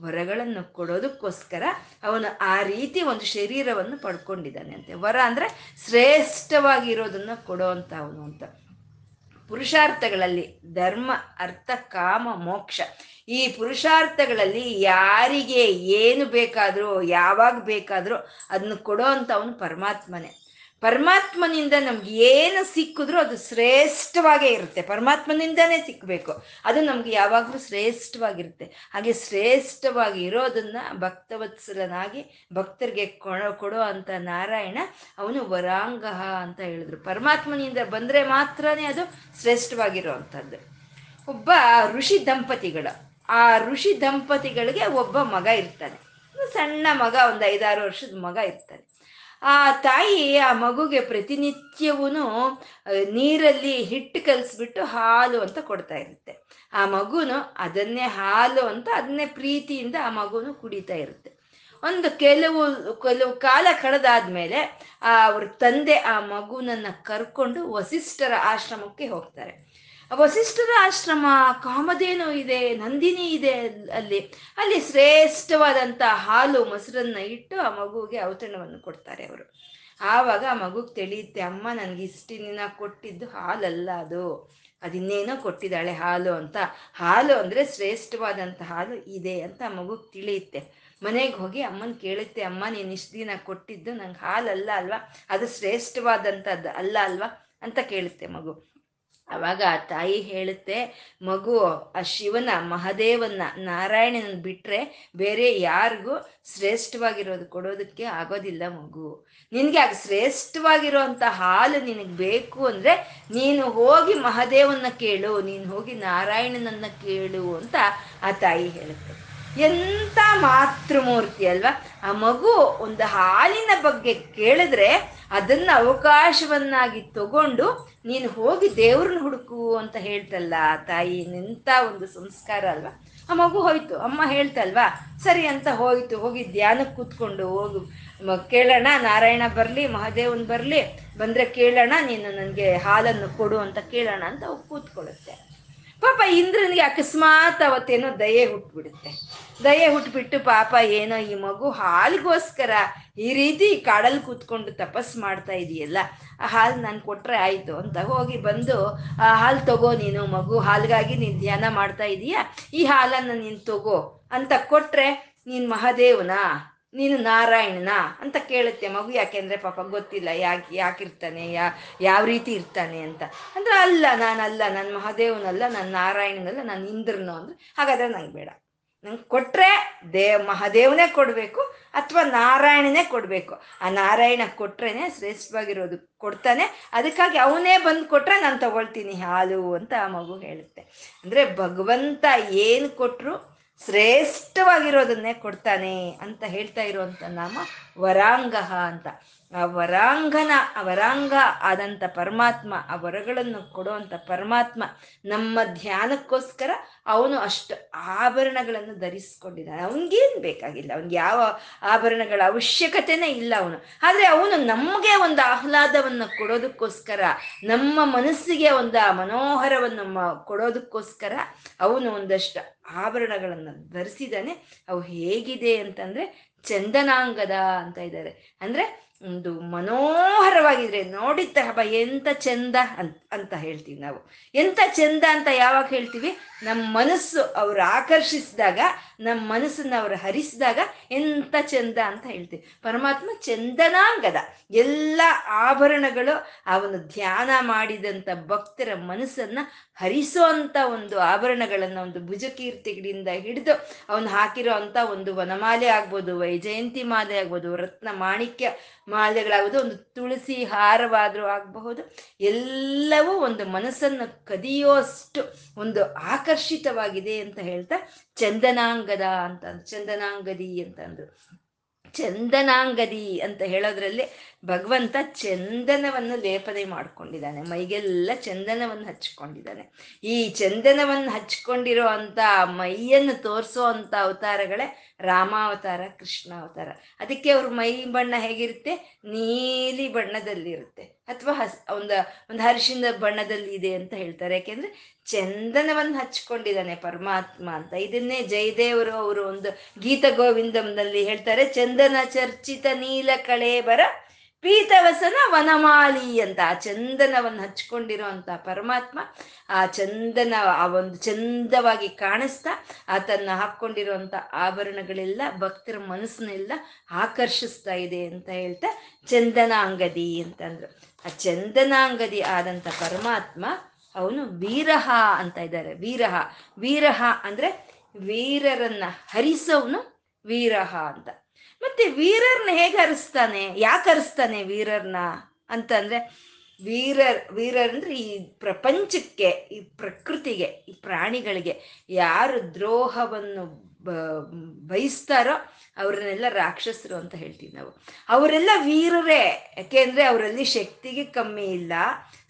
ವರಗಳನ್ನು ಕೊಡೋದಕ್ಕೋಸ್ಕರ ಅವನು ಆ ರೀತಿ ಒಂದು ಶರೀರವನ್ನು ಪಡ್ಕೊಂಡಿದ್ದಾನೆ ಅಂತೆ. ವರ ಅಂದ್ರೆ ಶ್ರೇಷ್ಠವಾಗಿರೋದನ್ನ ಕೊಡೋ ಅಂತ. ಅವನು ಅಂತ ಪುರುಷಾರ್ಥಗಳಲ್ಲಿ ಧರ್ಮ, ಅರ್ಥ, ಕಾಮ, ಮೋಕ್ಷ. ಈ ಪುರುಷಾರ್ಥಗಳಲ್ಲಿ ಯಾರಿಗೆ ಏನು ಬೇಕಾದರೂ, ಯಾವಾಗ ಬೇಕಾದರೂ ಅದನ್ನು ಕೊಡೋ ಅಂತ ಅವನು ಪರಮಾತ್ಮನೇ. ಪರಮಾತ್ಮನಿಂದ ನಮ್ಗೆ ಏನು ಸಿಕ್ಕಿದ್ರೂ ಅದು ಶ್ರೇಷ್ಠವಾಗೇ ಇರುತ್ತೆ. ಪರಮಾತ್ಮನಿಂದನೇ ಸಿಕ್ಕಬೇಕು ಅದು ನಮ್ಗೆ ಯಾವಾಗಲೂ ಶ್ರೇಷ್ಠವಾಗಿರುತ್ತೆ. ಹಾಗೆ ಶ್ರೇಷ್ಠವಾಗಿ ಇರೋದನ್ನ ಭಕ್ತವತ್ಸಲನಾಗಿ ಭಕ್ತರಿಗೆ ಕೊಡೋ ಕೊಡೋ ಅಂತ ನಾರಾಯಣ ಅವನು ವರಾಂಗ ಅಂತ ಹೇಳಿದ್ರು. ಪರಮಾತ್ಮನಿಂದ ಬಂದರೆ ಮಾತ್ರನೇ ಅದು ಶ್ರೇಷ್ಠವಾಗಿರೋ ಅಂಥದ್ದು. ಒಬ್ಬ ಋಷಿ ದಂಪತಿಗಳು. ಆ ಋಷಿ ದಂಪತಿಗಳಿಗೆ ಒಬ್ಬ ಮಗ ಇರ್ತಾನೆ. ಸಣ್ಣ ಮಗ, ಒಂದು ಐದಾರು ವರ್ಷದ ಮಗ ಇರ್ತಾನೆ. ಆ ತಾಯಿ ಆ ಮಗುಗೆ ಪ್ರತಿನಿತ್ಯವೂ ನೀರಲ್ಲಿ ಹಿಟ್ಟು ಕಲಿಸ್ಬಿಟ್ಟು ಹಾಲು ಅಂತ ಕೊಡ್ತಾ ಇರುತ್ತೆ. ಆ ಮಗುನು ಅದನ್ನೇ ಹಾಲು ಅಂತ ಅದನ್ನೇ ಪ್ರೀತಿಯಿಂದ ಆ ಮಗುನು ಕುಡಿತಾ ಇರುತ್ತೆ. ಒಂದು ಕೆಲವು ಕೆಲವು ಕಾಲ ಕಳೆದಾದ್ಮೇಲೆ, ಆ, ಅವ್ರ ತಂದೆ ಆ ಮಗುನನ್ನ ಕರ್ಕೊಂಡು ವಸಿಷ್ಠರ ಆಶ್ರಮಕ್ಕೆ ಹೋಗ್ತಾರೆ. ವಸಿಷ್ಠರ ಆಶ್ರಮ, ಕಾಮಧೇನು ಇದೆ, ನಂದಿನಿ ಇದೆ ಅಲ್ಲಿ. ಅಲ್ಲಿ ಶ್ರೇಷ್ಠವಾದಂತ ಹಾಲು, ಮೊಸರನ್ನ ಇಟ್ಟು ಆ ಮಗುವಿಗೆ ಔತಣವನ್ನು ಕೊಡ್ತಾರೆ ಅವರು. ಆವಾಗ ಆ ಮಗುಗೆ ತಿಳಿಯುತ್ತೆ, ಅಮ್ಮ, ನನಗೆ ಇಷ್ಟಿನ ಕೊಟ್ಟಿದ್ದು ಹಾಲಲ್ಲ ಅದು. ಅದಿನ್ನೇನೋ ಕೊಟ್ಟಿದ್ದಾಳೆ ಹಾಲು ಅಂತ. ಹಾಲು ಅಂದರೆ ಶ್ರೇಷ್ಠವಾದಂಥ ಹಾಲು ಇದೆ ಅಂತ ಆ ಮಗುಗೆ ತಿಳಿಯುತ್ತೆ. ಮನೆಗೆ ಹೋಗಿ ಅಮ್ಮನ ಕೇಳುತ್ತೆ, ಅಮ್ಮ, ನೀನು ಇಷ್ಟು ದಿನ ಕೊಟ್ಟಿದ್ದು ನಂಗೆ ಹಾಲಲ್ಲ ಅಲ್ವಾ? ಅದು ಶ್ರೇಷ್ಠವಾದಂಥದ್ದು ಅಲ್ಲ ಅಲ್ವಾ? ಅಂತ ಕೇಳುತ್ತೆ ಮಗು. ಅವಾಗ ಆ ತಾಯಿ ಹೇಳುತ್ತೆ, ಮಗು, ಆ ಶಿವನ, ಮಹದೇವನ್ನ ನಾರಾಯಣನ ಬಿಟ್ರೆ ಬೇರೆ ಯಾರಿಗೂ ಶ್ರೇಷ್ಠವಾಗಿರೋದು ಕೊಡೋದಕ್ಕೆ ಆಗೋದಿಲ್ಲ ಮಗು. ನಿನ್ಗೆ ಆಗ ಶ್ರೇಷ್ಠವಾಗಿರೋಂಥ ಹಾಲು ನಿನಗೆ ಬೇಕು ಅಂದ್ರೆ ನೀನು ಹೋಗಿ ಮಹದೇವನ್ನ ಕೇಳು, ನೀನು ಹೋಗಿ ನಾರಾಯಣನನ್ನ ಕೇಳು ಅಂತ ಆ ತಾಯಿ ಹೇಳುತ್ತೆ. ಎಂಥ ಮಾತೃಮೂರ್ತಿ ಅಲ್ವಾ? ಆ ಮಗು ಒಂದು ಹಾಲಿನ ಬಗ್ಗೆ ಕೇಳಿದ್ರೆ ಅದನ್ನ ಅವಕಾಶವನ್ನಾಗಿ ತಗೊಂಡು ನೀನು ಹೋಗಿ ದೇವ್ರನ್ನ ಹುಡುಕು ಅಂತ ಹೇಳ್ತಲ್ಲ ತಾಯಿ, ನಿಂತ ಒಂದು ಸಂಸ್ಕಾರ ಅಲ್ವಾ? ಆ ಮಗು ಹೋಯ್ತು. ಅಮ್ಮ ಹೇಳ್ತಲ್ವಾ, ಸರಿ ಅಂತ ಹೋಯ್ತು, ಹೋಗಿ ಧ್ಯಾನಕ್ಕೆ ಕೂತ್ಕೊಂಡು ಹೋಗು. ಕೇಳೋಣ, ನಾರಾಯಣ ಬರಲಿ, ಮಹಾದೇವನ್ ಬರಲಿ, ಬಂದ್ರೆ ಕೇಳೋಣ, ನೀನು ನನಗೆ ಹಾಲನ್ನು ಕೊಡು ಅಂತ ಕೇಳೋಣ ಅಂತ ಕೂತ್ಕೊಳ್ಳುತ್ತೆ. ಪಾಪ ಇಂದ್ರನಿಗೆ ಅಕಸ್ಮಾತ್ ಅವತ್ತೇನೋ ದಯೆ ಹುಟ್ಬಿಡುತ್ತೆ. ದಯೆ ಹುಟ್ಬಿಟ್ಟು ಪಾಪ ಏನೋ ಈ ಮಗು ಹಾಲಿಗೋಸ್ಕರ ಈ ರೀತಿ ಕಾಡಲ್ಲಿ ಕೂತ್ಕೊಂಡು ತಪಸ್ ಮಾಡ್ತಾ ಇದೆಯಲ್ಲ, ಆ ಹಾಲು ನಾನು ಕೊಟ್ರೆ ಆಯ್ತು ಅಂತ ಹೋಗಿ ಬಂದು, ಆ ಹಾಲು ತಗೋ ನೀನು ಮಗು, ಹಾಲ್ಗಾಗಿ ನೀನು ಧ್ಯಾನ ಮಾಡ್ತಾ ಇದೀಯಾ? ಈ ಹಾಲನ್ನು ನೀನು ತಗೋ ಅಂತ ಕೊಟ್ರೆ ನೀನು ಮಹಾದೇವನ, ನೀನು ನಾರಾಯಣನ ಅಂತ ಕೇಳುತ್ತೆ ಮಗು ಯಾಕೆಂದ್ರೆ ಪಾಪ ಗೊತ್ತಿಲ್ಲ, ಯಾಕೆ, ಯಾಕಿರ್ತಾನೆ, ಯಾ, ಯಾವ ರೀತಿ ಇರ್ತಾನೆ ಅಂತ. ಅಂದ್ರೆ ಅಲ್ಲ, ನಾನಲ್ಲ ನನ್ನ ಮಹಾದೇವನಲ್ಲ ನನ್ನ ನಾರಾಯಣನಲ್ಲ, ನಾನು ಇಂದ್ರನು ಅಂದ್ರೆ ಹಾಗಾದ್ರೆ ನಂಗೆ ಬೇಡ. ನಂಗೆ ಕೊಟ್ಟರೆ ದೇ ಮಹಾದೇವನೇ ಕೊಡಬೇಕು ಅಥವಾ ನಾರಾಯಣನೇ ಕೊಡಬೇಕು. ಆ ನಾರಾಯಣ ಕೊಟ್ರೇನೆ ಶ್ರೇಷ್ಠವಾಗಿರೋದು ಕೊಡ್ತಾನೆ. ಅದಕ್ಕಾಗಿ ಅವನೇ ಬಂದು ಕೊಟ್ಟರೆ ನಾನು ತಗೊಳ್ತೀನಿ ಹಾಲು ಅಂತ ಆ ಮಗು ಹೇಳುತ್ತೆ. ಅಂದ್ರೆ ಭಗವಂತ ಏನು ಕೊಟ್ಟರು ಶ್ರೇಷ್ಠವಾಗಿರೋದನ್ನೇ ಕೊಡ್ತಾನೆ ಅಂತ ಹೇಳ್ತಾ ಇರುವಂತ ನಾಮ ವರಾಂಗಹ ಅಂತ. ಆ ವರಾಂಗನ ವರಾಂಗ ಆದಂಥ ಪರಮಾತ್ಮ ಆ ವರಗಳನ್ನು ಕೊಡುವಂಥ ಪರಮಾತ್ಮ, ನಮ್ಮ ಧ್ಯಾನಕ್ಕೋಸ್ಕರ ಅವನು ಅಷ್ಟು ಆಭರಣಗಳನ್ನು ಧರಿಸ್ಕೊಂಡಿದ್ದಾನೆ. ಅವನಿಗೇನು ಬೇಕಾಗಿಲ್ಲ. ಅವನಿಗೆ ಯಾವ ಆಭರಣಗಳ ಅವಶ್ಯಕತೆನೇ ಇಲ್ಲ ಅವನು. ಆದರೆ ಅವನು ನಮಗೆ ಒಂದು ಆಹ್ಲಾದವನ್ನು ಕೊಡೋದಕ್ಕೋಸ್ಕರ, ನಮ್ಮ ಮನಸ್ಸಿಗೆ ಒಂದು ಮನೋಹರವನ್ನು ಕೊಡೋದಕ್ಕೋಸ್ಕರ ಅವನು ಒಂದಷ್ಟು ಆಭರಣಗಳನ್ನು ಧರಿಸಿದಾನೆ ಅವು ಹೇಗಿದೆ ಅಂತಂದ್ರೆ ಚಂದನಾಂಗದ ಅಂತ ಇದ್ದಾರೆ. ಅಂದ್ರೆ ಒಂದು ಮನೋಹರವಾಗಿದ್ರೆ ನೋಡಿದ ಹಬ್ಬ ಎಂತ ಚಂದ ಅಂತ ಅಂತ ಹೇಳ್ತೀವಿ ನಾವು. ಎಂತ ಚಂದ ಅಂತ ಯಾವಾಗ ಹೇಳ್ತೀವಿ? ನಮ್ಮ ಮನಸ್ಸು ಅವ್ರು ಆಕರ್ಷಿಸಿದಾಗ ನಮ್ಮ ಮನಸ್ಸನ್ನ ಅವರು ಹರಿಸಿದಾಗ ಎಂತ ಚಂದ ಅಂತ ಹೇಳ್ತೀವಿ. ಪರಮಾತ್ಮ ಚಂದನಾಂಗದ ಎಲ್ಲ ಆಭರಣಗಳು ಅವನು ಧ್ಯಾನ ಮಾಡಿದಂಥ ಭಕ್ತರ ಮನಸ್ಸನ್ನ ಹರಿಸುವಂತ ಒಂದು ಆಭರಣಗಳನ್ನ ಒಂದು ಭುಜಕೀರ್ತಿಗಳಿಂದ ಹಿಡಿದು ಅವನು ಹಾಕಿರೋ ಅಂತ ಒಂದು ವನಮಾಲೆ ಆಗ್ಬೋದು, ವೈಜಯಂತಿ ಮಾಲೆ ಆಗ್ಬೋದು, ರತ್ನ ಮಾಣಿಕ್ಯ ಮಾಲೆಗಳಾಗ್ಬೋದು, ಒಂದು ತುಳಸಿ ಹಾರವಾದರೂ ಆಗಬಹುದು. ಎಲ್ಲವೂ ಒಂದು ಮನಸ್ಸನ್ನು ಕದಿಯೋಷ್ಟು ಒಂದು ಆಕರ್ಷಿತವಾಗಿದೆ ಅಂತ ಹೇಳ್ತಾ ಚಂದನಾಂಗದ ಅಂತ ಚಂದನಾಂಗದಿ ಅಂತಂದ್ರು ಚಂದನಾಂಗದಿ ಅಂತ ಹೇಳೋದ್ರಲ್ಲಿ ಭಗವಂತ ಚಂದನವನ್ನು ಲೇಪನೆ ಮಾಡ್ಕೊಂಡಿದ್ದಾನೆ. ಮೈಗೆಲ್ಲ ಚಂದನವನ್ನು ಹಚ್ಕೊಂಡಿದ್ದಾನೆ. ಈ ಚಂದನವನ್ನು ಹಚ್ಕೊಂಡಿರೋ ಅಂತ ಮೈಯನ್ನು ತೋರಿಸೋ ಅಂತ ಅವತಾರಗಳೇ ರಾಮಾವತಾರ ಕೃಷ್ಣ ಅವತಾರ ಅದಕ್ಕೆ ಅವ್ರ ಮೈ ಬಣ್ಣ ಹೇಗಿರುತ್ತೆ? ನೀಲಿ ಬಣ್ಣದಲ್ಲಿರುತ್ತೆ. ಅಥವಾ ಹಸ್, ಒಂದು ಒಂದು ಹರಿಶಿನ ಬಣ್ಣದಲ್ಲಿ ಇದೆ ಅಂತ ಹೇಳ್ತಾರೆ. ಯಾಕೆಂದ್ರೆ ಚಂದನವನ್ನು ಹಚ್ಕೊಂಡಿದ್ದಾನೆ ಪರಮಾತ್ಮ ಅಂತ. ಇದನ್ನೇ ಜಯದೇವರು ಅವರು ಒಂದು ಗೀತ ಗೋವಿಂದಂನಲ್ಲಿ ಹೇಳ್ತಾರೆ. ಚಂದನ ಚರ್ಚಿತ ನೀಲ ಕಳೇಬರ ಪೀತವಸನ ವನಮಾಲಿ ಅಂತ. ಆ ಚಂದನವನ್ನು ಹಚ್ಕೊಂಡಿರೋ ಪರಮಾತ್ಮ ಆ ಚಂದನ, ಆ ಒಂದು ಚಂದವಾಗಿ ಕಾಣಿಸ್ತಾ ಆತನ್ನ ಹಾಕ್ಕೊಂಡಿರುವಂತ ಆಭರಣಗಳೆಲ್ಲ ಭಕ್ತರ ಮನಸ್ಸನ್ನೆಲ್ಲ ಆಕರ್ಷಿಸ್ತಾ ಇದೆ ಅಂತ ಹೇಳ್ತಾ, ಚಂದನಾಂಗದಿ ಅಂತಂದ್ರು. ಆ ಚಂದನಾಂಗದಿ ಆದಂಥ ಪರಮಾತ್ಮ ಅವನು ವೀರಹ ಅಂತ ಇದ್ದಾರೆ. ವೀರಹ. ವೀರಹ ಅಂದರೆ ವೀರರನ್ನ ಹರಿಸೋವನು ವೀರಹ ಅಂತ. ಮತ್ತೆ ವೀರರ್ನ ಹೇಗೆ ಹರಿಸ್ತಾನೆ? ಯಾಕೆ ಹರಿಸ್ತಾನೆ ವೀರರ್ನ ಅಂತಂದ್ರೆ ವೀರರ್ ವೀರರ್ ಅಂದ್ರೆ ಈ ಪ್ರಪಂಚಕ್ಕೆ, ಈ ಪ್ರಕೃತಿಗೆ, ಈ ಪ್ರಾಣಿಗಳಿಗೆ ಯಾರು ದ್ರೋಹವನ್ನು ಬಯಸ್ತಾರೋ ಅವ್ರನ್ನೆಲ್ಲ ರಾಕ್ಷಸರು ಅಂತ ಹೇಳ್ತೀವಿ ನಾವು. ಅವರೆಲ್ಲ ವೀರರೇ ಯಾಕೆಂದ್ರೆ ಅವರಲ್ಲಿ ಶಕ್ತಿಗೆ ಕಮ್ಮಿ ಇಲ್ಲ,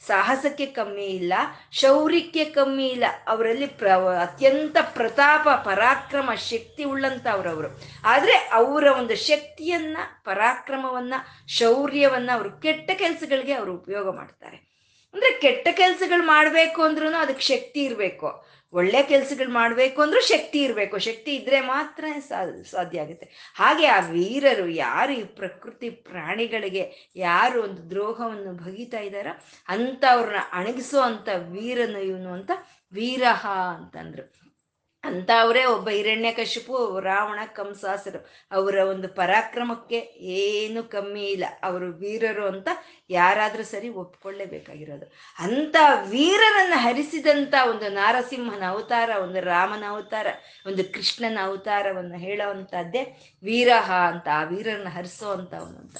ಸಾಹಸಕ್ಕೆ ಕಮ್ಮಿ ಇಲ್ಲ, ಶೌರ್ಯಕ್ಕೆ ಕಮ್ಮಿ ಇಲ್ಲ. ಅವರಲ್ಲಿ ಪ್ರ, ಅತ್ಯಂತ ಪ್ರತಾಪ, ಪರಾಕ್ರಮ, ಶಕ್ತಿ ಉಳ್ಳಂತವ್ರವರು ಆದ್ರೆ ಅವರ ಒಂದು ಶಕ್ತಿಯನ್ನ, ಪರಾಕ್ರಮವನ್ನ, ಶೌರ್ಯವನ್ನ ಅವರು ಕೆಟ್ಟ ಕೆಲಸಗಳಿಗೆ ಅವರು ಉಪಯೋಗ ಮಾಡ್ತಾರೆ. ಅಂದ್ರೆ ಕೆಟ್ಟ ಕೆಲಸಗಳು ಮಾಡಬೇಕು ಅಂದ್ರೂ ಅದಕ್ಕೆ ಶಕ್ತಿ ಇರಬೇಕು. ಒಳ್ಳೆ ಕೆಲ್ಸಗಳು ಮಾಡ್ಬೇಕು ಅಂದ್ರೂ ಶಕ್ತಿ ಇರಬೇಕು. ಶಕ್ತಿ ಇದ್ರೆ ಮಾತ್ರ ಸಾಧ್ಯ ಆಗುತ್ತೆ. ಹಾಗೆ ಆ ವೀರರು ಯಾರು, ಈ ಪ್ರಕೃತಿ ಪ್ರಾಣಿಗಳಿಗೆ ಯಾರು ಒಂದು ದ್ರೋಹವನ್ನು ಭಗಿತಾ ಇದ್ದಾರೋ ಅಂಥವ್ರನ್ನ ಅಣಗಿಸೋ ಅಂತ ವೀರನು ಇವನು ಅಂತ ವೀರಹ ಅಂತಂದ್ರು. ಅಂತ ಅವರೇ ಒಬ್ಬ ಹಿರಣ್ಯಕಶಿಪು ರಾವಣ ಕಂಸಾಸರು. ಅವರ ಒಂದು ಪರಾಕ್ರಮಕ್ಕೆ ಏನು ಕಮ್ಮಿ ಇಲ್ಲ. ಅವರು ವೀರರು ಅಂತ ಯಾರಾದರೂ ಸರಿ ಒಪ್ಕೊಳ್ಳೇಬೇಕಾಗಿರೋದು. ಅಂತ ವೀರರನ್ನು ಹರಿಸಿದಂತ ಒಂದು ನಾರಸಿಂಹನ ಅವತಾರ, ಒಂದು ರಾಮನ ಅವತಾರ, ಒಂದು ಕೃಷ್ಣನ ಅವತಾರವನ್ನು ಹೇಳೋವಂಥದ್ದೇ ವೀರಹ ಅಂತ, ಆ ವೀರರನ್ನ ಹರಿಸೋ ಅಂತವನು ಅಂತ.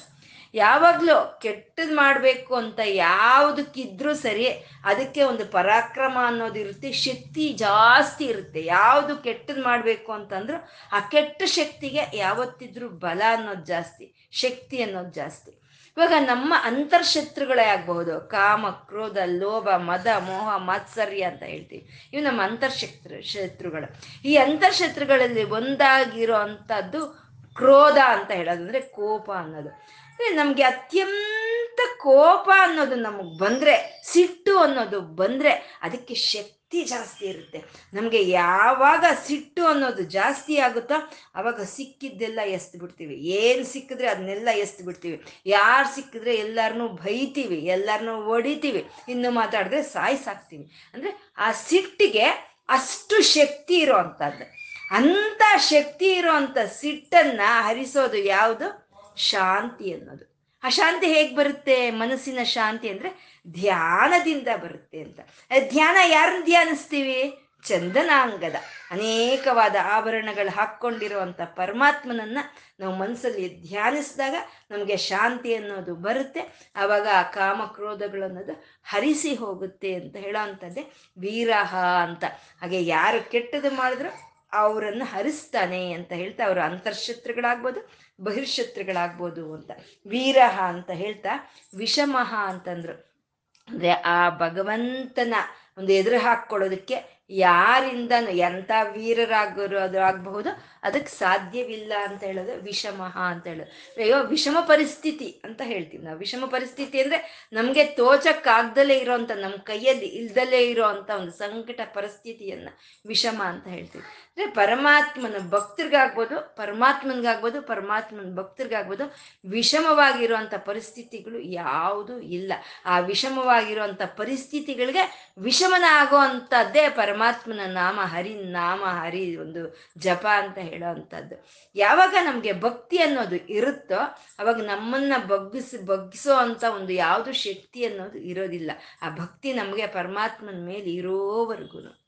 ಯಾವಾಗ್ಲೂ ಕೆಟ್ಟದ್ ಮಾಡ್ಬೇಕು ಅಂತ ಯಾವುದಕ್ಕಿದ್ರೂ ಸರಿ ಅದಕ್ಕೆ ಒಂದು ಪರಾಕ್ರಮ ಅನ್ನೋದು ಇರುತ್ತೆ, ಶಕ್ತಿ ಜಾಸ್ತಿ ಇರುತ್ತೆ. ಯಾವುದು ಕೆಟ್ಟದ್ ಮಾಡ್ಬೇಕು ಅಂತಂದ್ರು ಆ ಕೆಟ್ಟ ಶಕ್ತಿಗೆ ಯಾವತ್ತಿದ್ರೂ ಬಲ ಅನ್ನೋದು ಜಾಸ್ತಿ, ಶಕ್ತಿ ಅನ್ನೋದು ಜಾಸ್ತಿ. ಇವಾಗ ನಮ್ಮ ಅಂತರ್ಶತ್ರುಗಳೇ ಆಗಬಹುದು, ಕಾಮ, ಕ್ರೋಧ, ಲೋಭ, ಮದ, ಮೋಹ, ಮಾತ್ಸರ್ಯ ಅಂತ ಹೇಳ್ತೀವಿ. ಇವು ನಮ್ಮ ಅಂತರ್ಶತ್ರು, ಶತ್ರುಗಳು. ಈ ಅಂತರ್ಶತ್ರುಗಳಲ್ಲಿ ಒಂದಾಗಿರೋ ಅಂಥದ್ದು ಕ್ರೋಧ ಅಂತ ಹೇಳೋದಂದ್ರೆ ಕೋಪ ಅನ್ನೋದು. ನಮ್ಗೆ ಅತ್ಯಂತ ಕೋಪ ಅನ್ನೋದು ನಮಗ್ ಬಂದ್ರೆ, ಸಿಟ್ಟು ಅನ್ನೋದು ಬಂದ್ರೆ ಅದಕ್ಕೆ ಶಕ್ತಿ ಜಾಸ್ತಿ ಇರುತ್ತೆ. ನಮ್ಗೆ ಯಾವಾಗ ಸಿಟ್ಟು ಅನ್ನೋದು ಜಾಸ್ತಿ ಆಗುತ್ತೋ ಅವಾಗ ಸಿಕ್ಕಿದ್ದೆಲ್ಲ ಎಸ್ದು ಬಿಡ್ತೀವಿ ಏನ್ ಸಿಕ್ಕಿದ್ರೆ ಅದನ್ನೆಲ್ಲ ಎಸ್ದು ಬಿಡ್ತೀವಿ ಯಾರು ಸಿಕ್ಕಿದ್ರೆ ಎಲ್ಲರನ್ನೂ ಬೈತೀವಿ, ಎಲ್ಲಾರನು ಹೊಡಿತೀವಿ, ಇನ್ನು ಮಾತಾಡಿದ್ರೆ ಸಾಯ್ಸಾಕ್ತೀವಿ. ಅಂದ್ರೆ ಆ ಸಿಟ್ಟಿಗೆ ಅಷ್ಟು ಶಕ್ತಿ ಇರೋ ಅಂಥದ್ದು ಅಂತ ಶಕ್ತಿ ಇರೋಂಥ ಸಿಟ್ಟನ್ನ ಹರಿಸೋದು ಯಾವುದು? ಶಾಂತಿ ಅನ್ನೋದು. ಆ ಶಾಂತಿ ಹೇಗೆ ಬರುತ್ತೆ? ಮನಸ್ಸಿನ ಶಾಂತಿ ಅಂದ್ರೆ ಧ್ಯಾನದಿಂದ ಬರುತ್ತೆ ಅಂತ. ಧ್ಯಾನ ಯಾರನ್ನ ಧ್ಯಾನಿಸ್ತೀವಿ? ಚಂದನಾಂಗದ. ಅನೇಕವಾದ ಆಭರಣಗಳು ಹಾಕ್ಕೊಂಡಿರುವಂಥ ಪರಮಾತ್ಮನನ್ನ ನಾವು ಮನಸ್ಸಲ್ಲಿ ಧ್ಯಾನಿಸಿದಾಗ ನಮಗೆ ಶಾಂತಿ ಅನ್ನೋದು ಬರುತ್ತೆ. ಆವಾಗ ಆ ಕಾಮ ಕ್ರೋಧಗಳು ಅನ್ನೋದು ಹರಿಸಿ ಹೋಗುತ್ತೆ ಅಂತ ಹೇಳೋ ಅಂಥದ್ದೇ ವೀರಹ ಅಂತ. ಹಾಗೆ ಯಾರು ಕೆಟ್ಟದು ಮಾಡಿದ್ರು ಅವರನ್ನು ಹರಿಸ್ತಾನೆ ಅಂತ ಹೇಳ್ತಾ, ಅವರು ಅಂತರ್ಶತ್ರುಗಳಾಗ್ಬೋದು, ಬಹಿರ್ಶತ್ರುಗಳಾಗ್ಬೋದು ಅಂತ. ವೀರಹ ಅಂತ ಹೇಳ್ತಾ, ವಿಷಮಹ ಅಂತಂದ್ರು. ಅಂದ್ರೆ ಆ ಭಗವಂತನ ಒಂದು ಎದುರು ಹಾಕ್ಕೊಳ್ಳೋದಕ್ಕೆ ಯಾರಿಂದ ಎಂಥ ವೀರರಾಗೋರು ಅದು ಆಗಬಹುದು ಅದಕ್ಕೆ ಸಾಧ್ಯವಿಲ್ಲ ಅಂತ ಹೇಳೋದು ವಿಷಮಃ ಅಂತ ಹೇಳೋದು. ಅಯ್ಯೋ, ವಿಷಮ ಪರಿಸ್ಥಿತಿ ಅಂತ ಹೇಳ್ತೀವಿ ನಾವು. ವಿಷಮ ಪರಿಸ್ಥಿತಿ ಅಂದ್ರೆ ನಮಗೆ ತೋಚಕ್ಕಾಗ್ದಲೇ ಇರೋಂಥ ನಮ್ಮ ಕೈಯಲ್ಲಿ ಇಲ್ದಲೇ ಇರೋ ಅಂತ ಒಂದು ಸಂಕಟ ಪರಿಸ್ಥಿತಿಯನ್ನ ವಿಷಮ ಅಂತ ಹೇಳ್ತೀವಿ. ಅಂದ್ರೆ ಪರಮಾತ್ಮನ ಭಕ್ತರಿಗಾಗ್ಬೋದು, ಪರಮಾತ್ಮನ್ಗಾಗ್ಬೋದು, ಪರಮಾತ್ಮನ ಭಕ್ತರಿಗಾಗ್ಬೋದು ವಿಷಮವಾಗಿರುವಂಥ ಪರಿಸ್ಥಿತಿಗಳು ಯಾವುದೂ ಇಲ್ಲ. ಆ ವಿಷಮವಾಗಿರುವಂಥ ಪರಿಸ್ಥಿತಿಗಳಿಗೆ ವಿಷಮನ ಆಗೋ ಅಂಥದ್ದೇ ಪರಮಾತ್ಮನ ನಾಮ ಹರಿ ನಾಮ ಹರಿ ಒಂದು ಜಪ ಅಂತ ಹೇಳೋ ಅಂಥದ್ದು ಯಾವಾಗ ನಮಗೆ ಭಕ್ತಿ ಅನ್ನೋದು ಇರುತ್ತೋ ಅವಾಗ ನಮ್ಮನ್ನ ಬಗ್ಗಿಸಿ, ಬಗ್ಗಿಸೋ ಅಂತ ಒಂದು ಯಾವುದು ಶಕ್ತಿ ಅನ್ನೋದು ಇರೋದಿಲ್ಲ. ಆ ಭಕ್ತಿ ನಮಗೆ ಪರಮಾತ್ಮನ ಮೇಲೆ ಇರೋವರೆಗೂ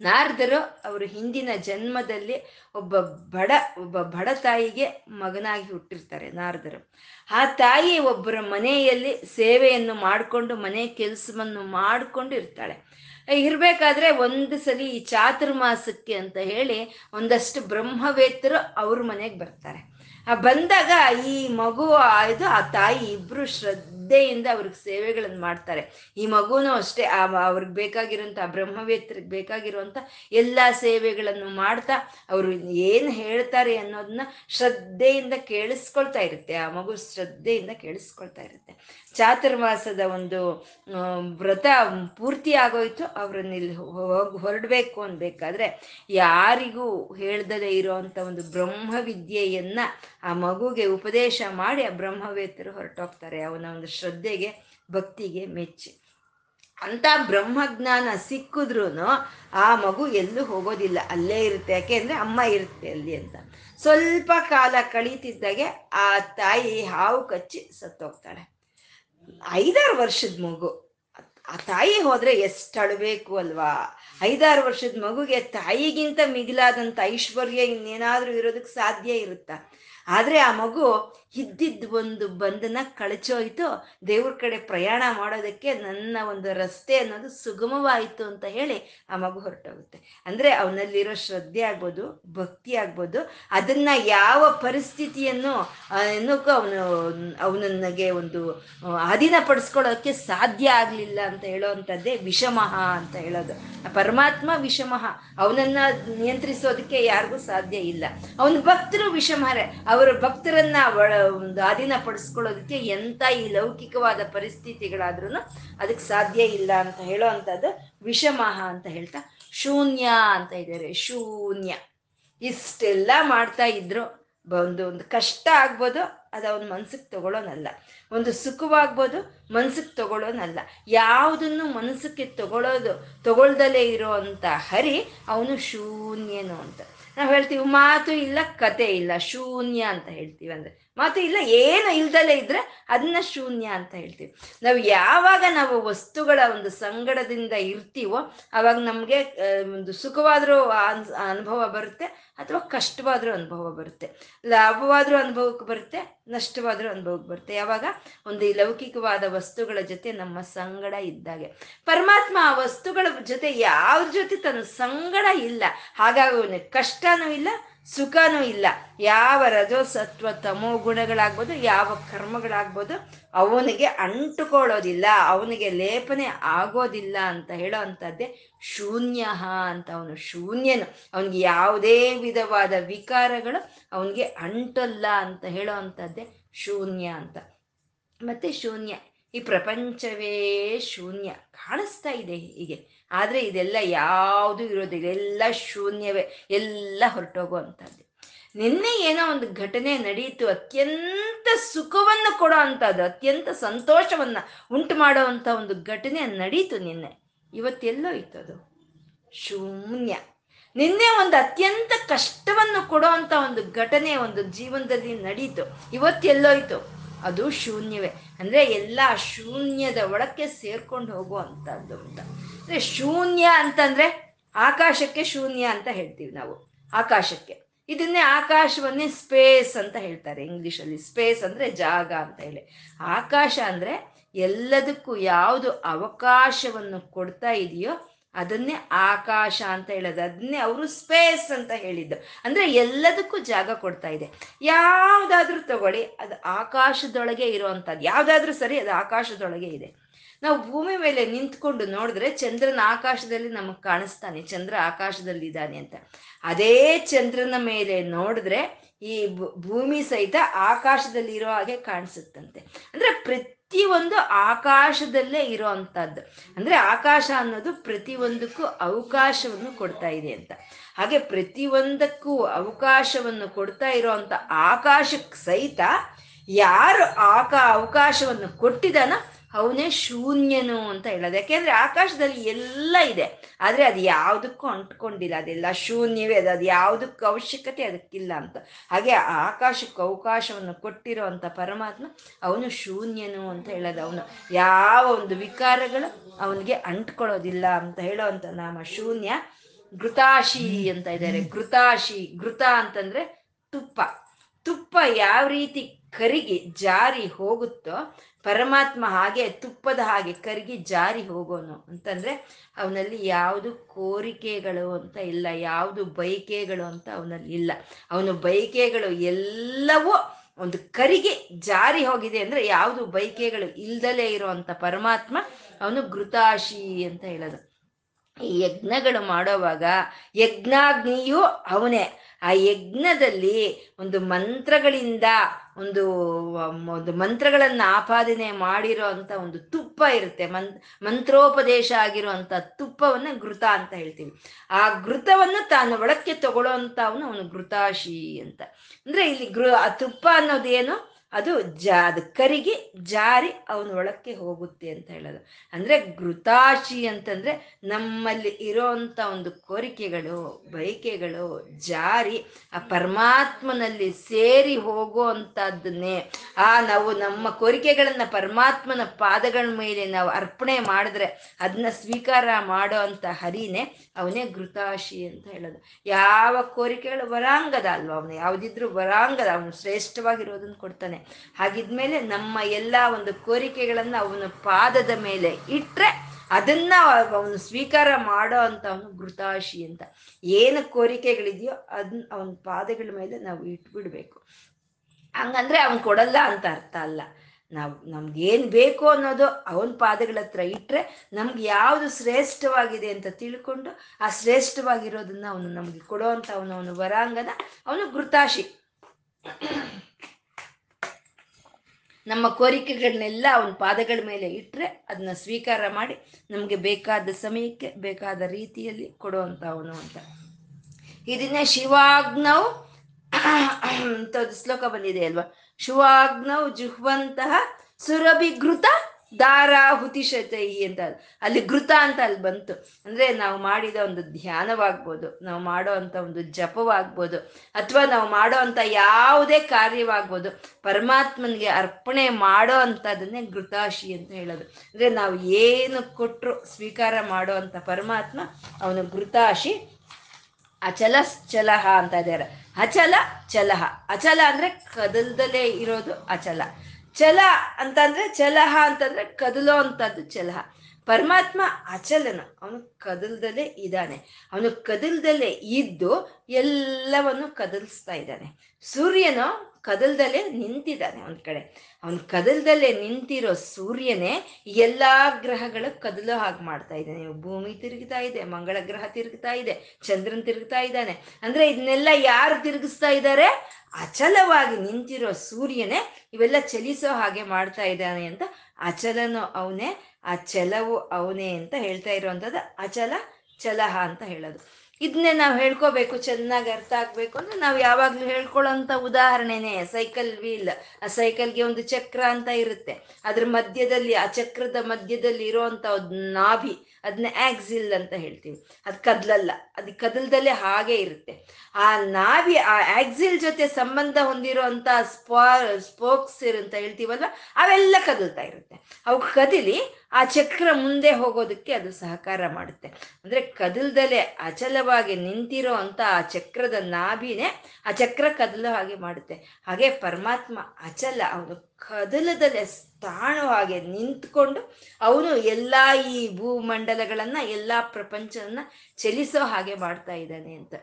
ನಾರದರು ಅವರು ಹಿಂದಿನ ಜನ್ಮದಲ್ಲಿ ಒಬ್ಬ ಬಡ ಒಬ್ಬ ಬಡ ತಾಯಿಗೆ ಮಗನಾಗಿ ಹುಟ್ಟಿರ್ತಾರೆ ನಾರದರು. ಆ ತಾಯಿ ಒಬ್ಬರ ಮನೆಯಲ್ಲಿ ಸೇವೆಯನ್ನು ಮಾಡಿಕೊಂಡು, ಮನೆ ಕೆಲಸವನ್ನು ಮಾಡಿಕೊಂಡು ಇರ್ತಾಳೆ ಇರಬೇಕಾದ್ರೆ ಒಂದು ಸಲ ಈ ಚಾತುರ್ಮಾಸಕ್ಕೆ ಅಂತ ಹೇಳಿ ಒಂದಷ್ಟು ಬ್ರಹ್ಮವೇತ್ತರು ಅವ್ರ ಮನೆಗೆ ಬರ್ತಾರೆ. ಆ ಬಂದಾಗ ಈ ಮಗು ಇದು, ಆ ತಾಯಿ ಇಬ್ರು ಶ್ರದ್ಧೆಯಿಂದ ಅವ್ರಿಗೆ ಸೇವೆಗಳನ್ನು ಮಾಡ್ತಾರೆ. ಈ ಮಗುನೂ ಅಷ್ಟೇ, ಆ ಅವ್ರಿಗೆ ಬೇಕಾಗಿರೋಂಥ ಬ್ರಹ್ಮವೇತ್ರಿಗೆ ಬೇಕಾಗಿರುವಂಥ ಎಲ್ಲ ಸೇವೆಗಳನ್ನು ಮಾಡ್ತಾ, ಅವರು ಏನು ಹೇಳ್ತಾರೆ ಅನ್ನೋದನ್ನ ಶ್ರದ್ಧೆಯಿಂದ ಕೇಳಿಸ್ಕೊಳ್ತಾ ಇರುತ್ತೆ. ಆ ಮಗು ಶ್ರದ್ಧೆಯಿಂದ ಕೇಳಿಸ್ಕೊಳ್ತಾ ಇರುತ್ತೆ. ಚಾತುರ್ಮಾಸದ ಒಂದು ವ್ರತ ಪೂರ್ತಿ ಆಗೋಯ್ತು. ಅವ್ರನ್ನ ಇಲ್ಲಿ ಹೋಗಿ, ಹೊರಡ್ಬೇಕು ಅನ್ಬೇಕಾದ್ರೆ ಯಾರಿಗೂ ಹೇಳ್ದದೇ ಇರೋವಂಥ ಒಂದು ಬ್ರಹ್ಮವಿದ್ಯೆಯನ್ನ ಆ ಮಗುಗೆ ಉಪದೇಶ ಮಾಡಿ ಆ ಬ್ರಹ್ಮವೇತರು ಹೊರಟೋಗ್ತಾರೆ. ಅವನ ಒಂದು ಶ್ರದ್ಧೆಗೆ, ಭಕ್ತಿಗೆ ಮೆಚ್ಚಿ. ಅಂತ ಬ್ರಹ್ಮಜ್ಞಾನ ಸಿಕ್ಕಿದ್ರೂ ಆ ಮಗು ಎಲ್ಲೂ ಹೋಗೋದಿಲ್ಲ. ಅಲ್ಲೇ ಇರುತ್ತೆ. ಯಾಕೆ ಅಂದರೆ ಅಮ್ಮ ಇರುತ್ತೆ ಅಲ್ಲಿ ಅಂತ. ಸ್ವಲ್ಪ ಕಾಲ ಕಳೀತಿದ್ದಾಗೆ ಆ ತಾಯಿ ಹಾವು ಕಚ್ಚಿ ಸತ್ತೋಗ್ತಾಳೆ. ಐದಾರು ವರ್ಷದ ಮಗು. ಆ ತಾಯಿ ಹೋದ್ರೆ ಎಷ್ಟು ಅಳಬೇಕು ಅಲ್ವಾ? ಐದಾರು ವರ್ಷದ ಮಗುಗೆ ತಾಯಿಗಿಂತ ಮಿಗಿಲಾದಂಥ ಐಶ್ವರ್ಯ ಇನ್ನೇನಾದರೂ ಇರೋದಕ್ಕೆ ಸಾಧ್ಯ ಇರುತ್ತಾ? ಆದರೆ ಆ ಮಗು ಇದ್ದಿದ್ದ ಒಂದು ಬಂಧನ ಕಳಚೋಯ್ತು. ದೇವ್ರ ಕಡೆ ಪ್ರಯಾಣ ಮಾಡೋದಕ್ಕೆ ನನ್ನ ಒಂದು ರಸ್ತೆ ಅನ್ನೋದು ಸುಗಮವಾಯಿತು ಅಂತ ಹೇಳಿ ಆ ಮಗು ಹೊರಟೋಗುತ್ತೆ. ಅಂದ್ರೆ ಅವನಲ್ಲಿರೋ ಶ್ರದ್ಧೆ ಆಗ್ಬೋದು, ಭಕ್ತಿ ಆಗ್ಬೋದು. ಅದನ್ನ ಯಾವ ಪರಿಸ್ಥಿತಿಯನ್ನು ಏನಕ್ಕೂ ಅವನು, ಅವನನ್ನಗೆ ಒಂದು ಅಧೀನ ಪಡಿಸ್ಕೊಳ್ಳೋಕೆ ಸಾಧ್ಯ ಆಗ್ಲಿಲ್ಲ ಅಂತ ಹೇಳೋವಂಥದ್ದೇ ವಿಷಮಃ ಅಂತ ಹೇಳೋದು. ಪರಮಾತ್ಮ ವಿಷಮಃ ಅವನನ್ನ ನಿಯಂತ್ರಿಸೋದಕ್ಕೆ ಯಾರಿಗೂ ಸಾಧ್ಯ ಇಲ್ಲ. ಅವನ ಭಕ್ತರು ವಿಷಮರೇ ಅವರ ಭಕ್ತರನ್ನ ಒಂದು ಅಧೀನ ಪಡಿಸ್ಕೊಳ್ಳೋದಕ್ಕೆ ಎಂತ ಈ ಲೌಕಿಕವಾದ ಪರಿಸ್ಥಿತಿಗಳಾದ್ರೂ ಅದಕ್ಕೆ ಸಾಧ್ಯ ಇಲ್ಲ ಅಂತ ಹೇಳೋ ಅಂಥದ್ದು ವಿಷಮಃ ಅಂತ ಹೇಳ್ತಾ ಶೂನ್ಯ ಅಂತ ಇದ್ದಾರೆ. ಶೂನ್ಯ. ಇಷ್ಟೆಲ್ಲ ಮಾಡ್ತಾ ಇದ್ರು. ಒಂದು ಒಂದು ಕಷ್ಟ ಆಗ್ಬೋದು, ಅದು ಅವನ ಮನ್ಸಿಗೆ ತಗೊಳ್ಳೋನಲ್ಲ ಒಂದು ಸುಖವಾಗ್ಬೋದು, ಮನ್ಸಿಗೆ ತಗೊಳ್ಳೋನಲ್ಲ ಯಾವುದನ್ನು ಮನಸ್ಸಿಗೆ ತಗೊಳ್ಳೋದು ತಗೊಳ್ದಲೇ ಇರೋ ಹರಿ ಅವನು ಶೂನ್ಯನು ಅಂತ. ನಾವು ಹೇಳ್ತೀವಿ, ಮಾತು ಇಲ್ಲ, ಕತೆ ಇಲ್ಲ, ಶೂನ್ಯ ಅಂತ ಹೇಳ್ತೀವಿ ಅಂದ್ರೆ ಮಾತು ಇಲ್ಲ, ಏನು ಇಲ್ದಲೇ ಇದ್ರೆ ಅದನ್ನ ಶೂನ್ಯ ಅಂತ ಹೇಳ್ತೀವಿ. ನಾವು ಯಾವಾಗ ನಾವು ವಸ್ತುಗಳ ಒಂದು ಸಂಗಡದಿಂದ ಇರ್ತೀವೋ, ಅವಾಗ ನಮಗೆ ಒಂದು ಸುಖವಾದ್ರೂ ಅನುಭವ ಬರುತ್ತೆ, ಅಥವಾ ಕಷ್ಟವಾದ್ರೂ ಅನುಭವ ಬರುತ್ತೆ. ಲಾಭವಾದ್ರೂ ಅನುಭವಕ್ಕೆ ಬರುತ್ತೆ, ನಷ್ಟವಾದ್ರೂ ಅನುಭವಕ್ಕೆ ಬರುತ್ತೆ. ಯಾವಾಗ? ಒಂದು ಲೌಕಿಕವಾದ ವಸ್ತುಗಳ ಜೊತೆ ನಮ್ಮ ಸಂಗಡ ಇದ್ದಾಗೆ. ಪರಮಾತ್ಮ ಆ ವಸ್ತುಗಳ ಜೊತೆ ಯಾವ್ದ್ರ ಜೊತೆ ತನ್ನ ಸಂಗಡ ಇಲ್ಲ ಹಾಗಾಗಿ ಕಷ್ಟನೂ ಇಲ್ಲ ಸುಖನೂ ಇಲ್ಲ. ಯಾವ ರಜೋ ಸತ್ವ ತಮೋ ಗುಣಗಳಾಗ್ಬೋದು, ಯಾವ ಕರ್ಮಗಳಾಗ್ಬೋದು, ಅವನಿಗೆ ಅಂಟುಕೊಳ್ಳೋದಿಲ್ಲ, ಅವನಿಗೆ ಲೇಪನೆ ಆಗೋದಿಲ್ಲ ಅಂತ ಹೇಳೋ ಅಂಥದ್ದೇ ಶೂನ್ಯ ಅಂತ ಅವನು ಶೂನ್ಯನು. ಅವನಿಗೆ ಯಾವುದೇ ವಿಧವಾದ ವಿಕಾರಗಳು ಅವನಿಗೆ ಅಂಟಲ್ಲ ಅಂತ ಹೇಳೋ ಅಂಥದ್ದೇ ಶೂನ್ಯ ಅಂತ. ಮತ್ತೆ ಶೂನ್ಯ, ಈ ಪ್ರಪಂಚವೇ ಶೂನ್ಯ ಕಾಣಿಸ್ತಾ ಇದೆ ಹೀಗೆ. ಆದರೆ ಇದೆಲ್ಲ ಯಾವುದು ಇರೋದಿಲ್ಲ. ಎಲ್ಲ ಶೂನ್ಯವೇ. ಎಲ್ಲ ಹೊರಟೋಗುವಂಥದ್ದು. ನಿನ್ನೆ ಏನೋ ಒಂದು ಘಟನೆ ನಡೆಯಿತು ಅತ್ಯಂತ ಸುಖವನ್ನು ಕೊಡೋ ಅಂಥದ್ದು, ಅತ್ಯಂತ ಸಂತೋಷವನ್ನ ಉಂಟು ಮಾಡೋ ಅಂಥ ಒಂದು ಘಟನೆ ನಡೀತು ನಿನ್ನೆ. ಇವತ್ತೆಲ್ಲೋ ಇತ್ತು ಅದು ಶೂನ್ಯ. ನಿನ್ನೆ ಒಂದು ಅತ್ಯಂತ ಕಷ್ಟವನ್ನು ಕೊಡೋ ಒಂದು ಘಟನೆ ಒಂದು ಜೀವನದಲ್ಲಿ ನಡೀತು. ಇವತ್ತೆಲ್ಲೋಯ್ತು ಅದು ಶೂನ್ಯವೇ. ಅಂದ್ರೆ ಎಲ್ಲ ಶೂನ್ಯದ ಒಳಕ್ಕೆ ಸೇರ್ಕೊಂಡು ಹೋಗುವಂಥದ್ದು ಅಂತ. ಶೂನ್ಯ ಅಂತಂದ್ರೆ ಆಕಾಶಕ್ಕೆ ಶೂನ್ಯ ಅಂತ ಹೇಳ್ತೀವಿ ನಾವು. ಆಕಾಶಕ್ಕೆ. ಇದನ್ನೇ ಆಕಾಶವನ್ನೇ ಸ್ಪೇಸ್ ಅಂತ ಹೇಳ್ತಾರೆ ಇಂಗ್ಲಿಷಲ್ಲಿ. ಸ್ಪೇಸ್ ಅಂದ್ರೆ ಜಾಗ ಅಂತ ಹೇಳಿ. ಆಕಾಶ ಅಂದ್ರೆ ಎಲ್ಲದಕ್ಕೂ ಯಾವುದು ಅವಕಾಶವನ್ನು ಕೊಡ್ತಾ ಇದೆಯೋ ಅದನ್ನೇ ಆಕಾಶ ಅಂತ ಹೇಳೋದು. ಅದನ್ನೇ ಅವರು ಸ್ಪೇಸ್ ಅಂತ ಹೇಳಿದ್ದು. ಅಂದ್ರೆ ಎಲ್ಲದಕ್ಕೂ ಜಾಗ ಕೊಡ್ತಾ ಇದೆ. ಯಾವುದಾದ್ರೂ ತಗೊಳ್ಳಿ, ಅದು ಆಕಾಶದೊಳಗೆ ಇರುವಂತದ್ದು ಯಾವುದಾದ್ರೂ ಸರಿ ಅದು ಆಕಾಶದೊಳಗೆ ಇದೆ. ನಾವು ಭೂಮಿ ಮೇಲೆ ನಿಂತ್ಕೊಂಡು ನೋಡಿದ್ರೆ ಚಂದ್ರನ ಆಕಾಶದಲ್ಲಿ ನಮಗೆ ಕಾಣಿಸ್ತಾನೆ, ಚಂದ್ರ ಆಕಾಶದಲ್ಲಿ ಇದ್ದಾನೆ ಅಂತ. ಅದೇ ಚಂದ್ರನ ಮೇಲೆ ನೋಡಿದ್ರೆ ಈ ಭೂಮಿ ಸಹಿತ ಆಕಾಶದಲ್ಲಿ ಇರೋ ಹಾಗೆ ಕಾಣಿಸುತ್ತಂತೆ. ಅಂದ್ರೆ ಪ್ರತಿಯೊಂದು ಆಕಾಶದಲ್ಲೇ ಇರೋ ಅಂಥದ್ದು. ಅಂದ್ರೆ ಆಕಾಶ ಅನ್ನೋದು ಪ್ರತಿಯೊಂದಕ್ಕೂ ಅವಕಾಶವನ್ನು ಕೊಡ್ತಾ ಇದೆ ಅಂತ. ಹಾಗೆ ಪ್ರತಿಯೊಂದಕ್ಕೂ ಅವಕಾಶವನ್ನು ಕೊಡ್ತಾ ಇರೋವಂಥ ಆಕಾಶಕ್ಕೆ ಸಹಿತ ಯಾರು ಆಕಾ, ಅವಕಾಶವನ್ನು ಕೊಟ್ಟಿದಾನೋ ಅವನೇ ಶೂನ್ಯನು ಅಂತ ಹೇಳೋದು. ಯಾಕೆಂದ್ರೆ ಆಕಾಶದಲ್ಲಿ ಎಲ್ಲ ಇದೆ. ಆದ್ರೆ ಅದು ಯಾವುದಕ್ಕೂ ಅಂಟ್ಕೊಂಡಿಲ್ಲ. ಅದೆಲ್ಲ ಶೂನ್ಯವೇ. ಅದು ಅದು ಯಾವುದಕ್ಕೂ ಅವಶ್ಯಕತೆ ಅದಕ್ಕಿಲ್ಲ ಅಂತ. ಹಾಗೆ ಆಕಾಶಕ್ಕೆ ಅವಕಾಶವನ್ನು ಕೊಟ್ಟಿರೋ ಅಂತ ಪರಮಾತ್ಮ ಅವನು ಶೂನ್ಯನು ಅಂತ ಹೇಳೋದು ಅವನು. ಯಾವ ಒಂದು ವಿಕಾರಗಳು ಅವನಿಗೆ ಅಂಟ್ಕೊಳ್ಳೋದಿಲ್ಲ ಅಂತ ಹೇಳೋ ಅಂತ ನಾಮ ಶೂನ್ಯ. ಘೃತಾಶಿ ಅಂತ ಇದ್ದಾರೆ. ಘೃತಾಶಿ. ಘೃತ ಅಂತಂದ್ರೆ ತುಪ್ಪ. ತುಪ್ಪ ಯಾವ ರೀತಿ ಕರಿಗಿ ಜಾರಿ ಹೋಗುತ್ತೋ ಪರಮಾತ್ಮ ಹಾಗೆ ತುಪ್ಪದ ಹಾಗೆ ಕರಗಿ ಜಾರಿ ಹೋಗೋನು ಅಂತಂದ್ರೆ ಅವನಲ್ಲಿ ಯಾವುದು ಕೋರಿಕೆಗಳು ಅಂತ ಇಲ್ಲ, ಯಾವುದು ಬೈಕೆಗಳು ಅಂತ ಅವನಲ್ಲಿ ಇಲ್ಲ. ಅವನು ಬೈಕೆಗಳು ಎಲ್ಲವೂ ಒಂದು ಕರಿಗೆ ಜಾರಿ ಹೋಗಿದೆ ಅಂದ್ರೆ ಯಾವುದು ಬೈಕೆಗಳು ಇಲ್ದಲೇ ಇರುವಂತ ಪರಮಾತ್ಮ ಅವನು ಘೃತಾಶಿ ಅಂತ ಹೇಳೋದು. ಈ ಯಜ್ಞಗಳು ಮಾಡೋವಾಗ ಯಜ್ಞಾಗ್ನಿಯು ಅವನೇ ಆ ಯಜ್ಞದಲ್ಲಿ ಒಂದು ಮಂತ್ರಗಳಿಂದ ಒಂದು ಒಂದು ಮಂತ್ರಗಳನ್ನು ಆಪಾದನೆ ಮಾಡಿರೋ ಅಂತ ಒಂದು ತುಪ್ಪ ಇರುತ್ತೆ. ಮಂತ್ ಮಂತ್ರೋಪದೇಶ ಆಗಿರುವಂತ ತುಪ್ಪವನ್ನು ಘೃತ ಅಂತ ಹೇಳ್ತೀವಿ. ಆ ಘೃತವನ್ನು ತಾನು ಒಳಕ್ಕೆ ತಗೊಳ್ಳೋ ಅಂತ ಅವನು ಅವನು ಘೃತಾಶಿ ಅಂತ. ಅಂದ್ರೆ ಇಲ್ಲಿ ಗೃ ಆ ತುಪ್ಪ ಅನ್ನೋದೇನು? ಅದು ಜಾ, ಅದು ಕರಿಗೆ ಜಾರಿ ಅವನ ಒಳಕ್ಕೆ ಹೋಗುತ್ತೆ ಅಂತ ಹೇಳೋದು. ಅಂದ್ರೆ ಘೃತಾಶಿ ಅಂತಂದ್ರೆ ನಮ್ಮಲ್ಲಿ ಇರೋಂಥ ಒಂದು ಕೋರಿಕೆಗಳು, ಬಯಕೆಗಳು ಜಾರಿ, ಆ ಪರಮಾತ್ಮನಲ್ಲಿ ಸೇರಿ ಹೋಗುವಂಥದ್ದನ್ನೇ, ಆ ನಾವು ನಮ್ಮ ಕೋರಿಕೆಗಳನ್ನ ಪರಮಾತ್ಮನ ಪಾದಗಳ ಮೇಲೆ ನಾವು ಅರ್ಪಣೆ ಮಾಡಿದ್ರೆ, ಅದನ್ನ ಸ್ವೀಕಾರ ಮಾಡೋ ಅಂತ ಹರಿನೇ ಅವನೇ ಘೃತಾಶಿ ಅಂತ ಹೇಳೋದು. ಯಾವ ಕೋರಿಕೆಗಳು ವರಾಂಗದ ಅಲ್ವಾ ಅವನು? ಯಾವುದಿದ್ರೂ ವರಾಂಗದ ಅವನು ಶ್ರೇಷ್ಠವಾಗಿರೋದನ್ನ ಕೊಡ್ತಾನೆ. ಹಾಗಿದ್ಮೇಲೆ ನಮ್ಮ ಎಲ್ಲ ಒಂದು ಕೋರಿಕೆಗಳನ್ನ ಅವನ ಪಾದದ ಮೇಲೆ ಇಟ್ಟರೆ ಅದನ್ನ ಅವನು ಸ್ವೀಕಾರ ಮಾಡೋ ಅಂತ ಅವನು ಘೃತಾಶಿ ಅಂತ. ಏನು ಕೋರಿಕೆಗಳಿದೆಯೋ ಅದನ್ನ ಅವನ ಪಾದಗಳ ಮೇಲೆ ನಾವು ಇಟ್ಬಿಡ್ಬೇಕು. ಹಂಗಂದ್ರೆ ಅವನು ಕೊಡಲ್ಲ ಅಂತ ಅರ್ಥ ಅಲ್ಲ. ನಾವು, ನಮ್ಗೆ ಏನ್ ಬೇಕು ಅನ್ನೋದು ಅವನ ಪಾದಗಳ ಹತ್ರ ಇಟ್ಟರೆ ನಮ್ಗೆ ಯಾವುದು ಶ್ರೇಷ್ಠವಾಗಿದೆ ಅಂತ ತಿಳ್ಕೊಂಡು ಆ ಶ್ರೇಷ್ಠವಾಗಿರೋದನ್ನ ಅವನು ನಮ್ಗೆ ಕೊಡೋ ಅಂತ ಅವನು ಅವನು ವರಾಂಗನ ಅವನು ಘೃತಾಶಿ ನಮ್ಮ ಕೋರಿಕೆಗಳನ್ನೆಲ್ಲ ಅವನ ಪಾದಗಳ ಮೇಲೆ ಇಟ್ಟರೆ ಅದನ್ನ ಸ್ವೀಕಾರ ಮಾಡಿ ನಮಗೆ ಬೇಕಾದ ಸಮಯಕ್ಕೆ ಬೇಕಾದ ರೀತಿಯಲ್ಲಿ ಕೊಡುವಂತ ಅವನು ಅಂತ. ಇದನ್ನೇ ಶಿವಾಗ್ನವು ಶ್ಲೋಕ ಬಂದಿದೆ ಅಲ್ವಾ? ಶಿವಾಗ್ನೌ ಜುಹ್ವಂತಹ ಸುರಭಿಘೃತ ದಾರಾಹುತಿಶತೈ ಅಂತ ಅಲ್ಲಿ ಘೃತ ಅಂತ ಅಲ್ಲಿ ಬಂತು. ಅಂದ್ರೆ ನಾವು ಮಾಡಿದ ಒಂದು ಧ್ಯಾನವಾಗ್ಬೋದು, ನಾವು ಮಾಡೋ ಅಂತ ಒಂದು ಜಪವಾಗ್ಬೋದು, ಅಥವಾ ನಾವು ಮಾಡೋ ಅಂತ ಯಾವುದೇ ಕಾರ್ಯವಾಗ್ಬೋದು, ಪರಮಾತ್ಮನಿಗೆ ಅರ್ಪಣೆ ಮಾಡೋ ಅಂತದನ್ನೇ ಘೃತಾಶಿ ಅಂತ ಹೇಳೋದು. ಅಂದ್ರೆ ನಾವು ಏನು ಕೊಟ್ಟರು ಸ್ವೀಕಾರ ಮಾಡೋ ಅಂತ ಪರಮಾತ್ಮ ಅವನು ಘೃತಾಶಿ. ಅಚಲ ಚಲಹ ಅಂತ ಇದ್ದಾರೆ. ಅಚಲ ಚಲಹ. ಅಚಲ ಅಂದ್ರೆ ಕದಲ್ದಲೇ ಇರೋದು ಅಚಲ. ಚಲ ಅಂತಂದ್ರೆ ಚಲಹ ಅಂತಂದ್ರೆ ಕದಲೋ ಅಂತದ್ದು ಚಲಹ. ಪರಮಾತ್ಮ ಅಚಲನ, ಅವನು ಕದಲ್ದಲ್ಲೇ ಇದ್ದಾನೆ. ಅವನು ಕದಲ್ದಲ್ಲೇ ಇದ್ದು ಎಲ್ಲವನ್ನು ಕದಲ್ಸ್ತಾ ಇದ್ದಾನೆ. ಸೂರ್ಯನು ಕದಲ್ದಲ್ಲೇ ನಿಂತಿದ್ದಾನೆ ಒಂದ್ ಕಡೆ. ಅವನು ಕದಲ್ದಲ್ಲೇ ನಿಂತಿರೋ ಸೂರ್ಯನೇ ಎಲ್ಲಾ ಗ್ರಹಗಳು ಕದಲೋ ಹಾಗೆ ಮಾಡ್ತಾ ಇದ್ದಾನೆ. ಭೂಮಿ ತಿರುಗ್ತಾ ಇದೆ, ಮಂಗಳ ಗ್ರಹ ತಿರುಗ್ತಾ ಇದೆ, ಚಂದ್ರನ್ ತಿರುಗ್ತಾ ಇದ್ದಾನೆ. ಅಂದ್ರೆ ಇದನ್ನೆಲ್ಲ ಯಾರು ತಿರುಗಿಸ್ತಾ ಇದ್ದಾರೆ? ಅಚಲವಾಗಿ ನಿಂತಿರೋ ಸೂರ್ಯನೇ ಇವೆಲ್ಲ ಚಲಿಸೋ ಹಾಗೆ ಮಾಡ್ತಾ ಇದ್ದಾನೆ ಅಂತ ಅಚಲನು ಅವನೇ ಆ ಛಲವು ಅವನೇ ಅಂತ ಹೇಳ್ತಾ ಇರುವಂಥದ್ದು ಅಚಲ ಚಲಹ ಅಂತ ಹೇಳೋದು. ಇದನ್ನೇ ನಾವು ಹೇಳ್ಕೋಬೇಕು, ಚೆನ್ನಾಗಿ ಅರ್ಥ ಆಗ್ಬೇಕು ಅಂದ್ರೆ ನಾವು ಯಾವಾಗಲೂ ಹೇಳ್ಕೊಳ್ಳೋಂಥ ಉದಾಹರಣೆನೇ ಸೈಕಲ್ ವೀಲ್. ಆ ಸೈಕಲ್ಗೆ ಒಂದು ಚಕ್ರ ಅಂತ ಇರುತ್ತೆ. ಅದ್ರ ಮಧ್ಯದಲ್ಲಿ, ಆ ಚಕ್ರದ ಮಧ್ಯದಲ್ಲಿ ಇರುವಂತ ಒಂದು ನಾಭಿ ಅದನ್ನ ಆಕ್ಸಿಲ್ ಅಂತ ಹೇಳ್ತೀವಿ. ಅದು ಕದಲಲ್ಲ, ಅದು ಕದಲ್ದಲ್ಲೇ ಹಾಗೆ ಇರುತ್ತೆ. ಆ ನಾಭಿ, ಆ ಆಕ್ಸಿಲ್ ಜೊತೆ ಸಂಬಂಧ ಹೊಂದಿರುವಂತ ಸ್ಪಾ, ಸ್ಪೋಕ್ಸ್ ಅಂತ ಹೇಳ್ತೀವಲ್ವ, ಅವೆಲ್ಲ ಕದಲ್ತಾ ಇರುತ್ತೆ. ಅವು ಕದಿಲಿ ಆ ಚಕ್ರ ಮುಂದೆ ಹೋಗೋದಕ್ಕೆ ಅದು ಸಹಕಾರ ಮಾಡುತ್ತೆ. ಅಂದ್ರೆ ಕದಲ್ದಲೆ ಅಚಲವಾಗಿ ನಿಂತಿರೋ ಅಂತ ಆ ಚಕ್ರದ ನಾಭಿನೇ ಆ ಚಕ್ರ ಕದಲೋ ಹಾಗೆ ಮಾಡುತ್ತೆ. ಹಾಗೆ ಪರಮಾತ್ಮ ಅಚಲ, ಅವನು ಕದಲದಲ್ಲೇ ತಾಣೋ ಹಾಗೆ ನಿಂತ್ಕೊಂಡು ಅವನು ಎಲ್ಲ ಈ ಭೂಮಂಡಲಗಳನ್ನು, ಎಲ್ಲಾ ಪ್ರಪಂಚವನ್ನ ಚಲಿಸೋ ಹಾಗೆ ಮಾಡ್ತಾ ಇದ್ದಾನೆ ಅಂತ.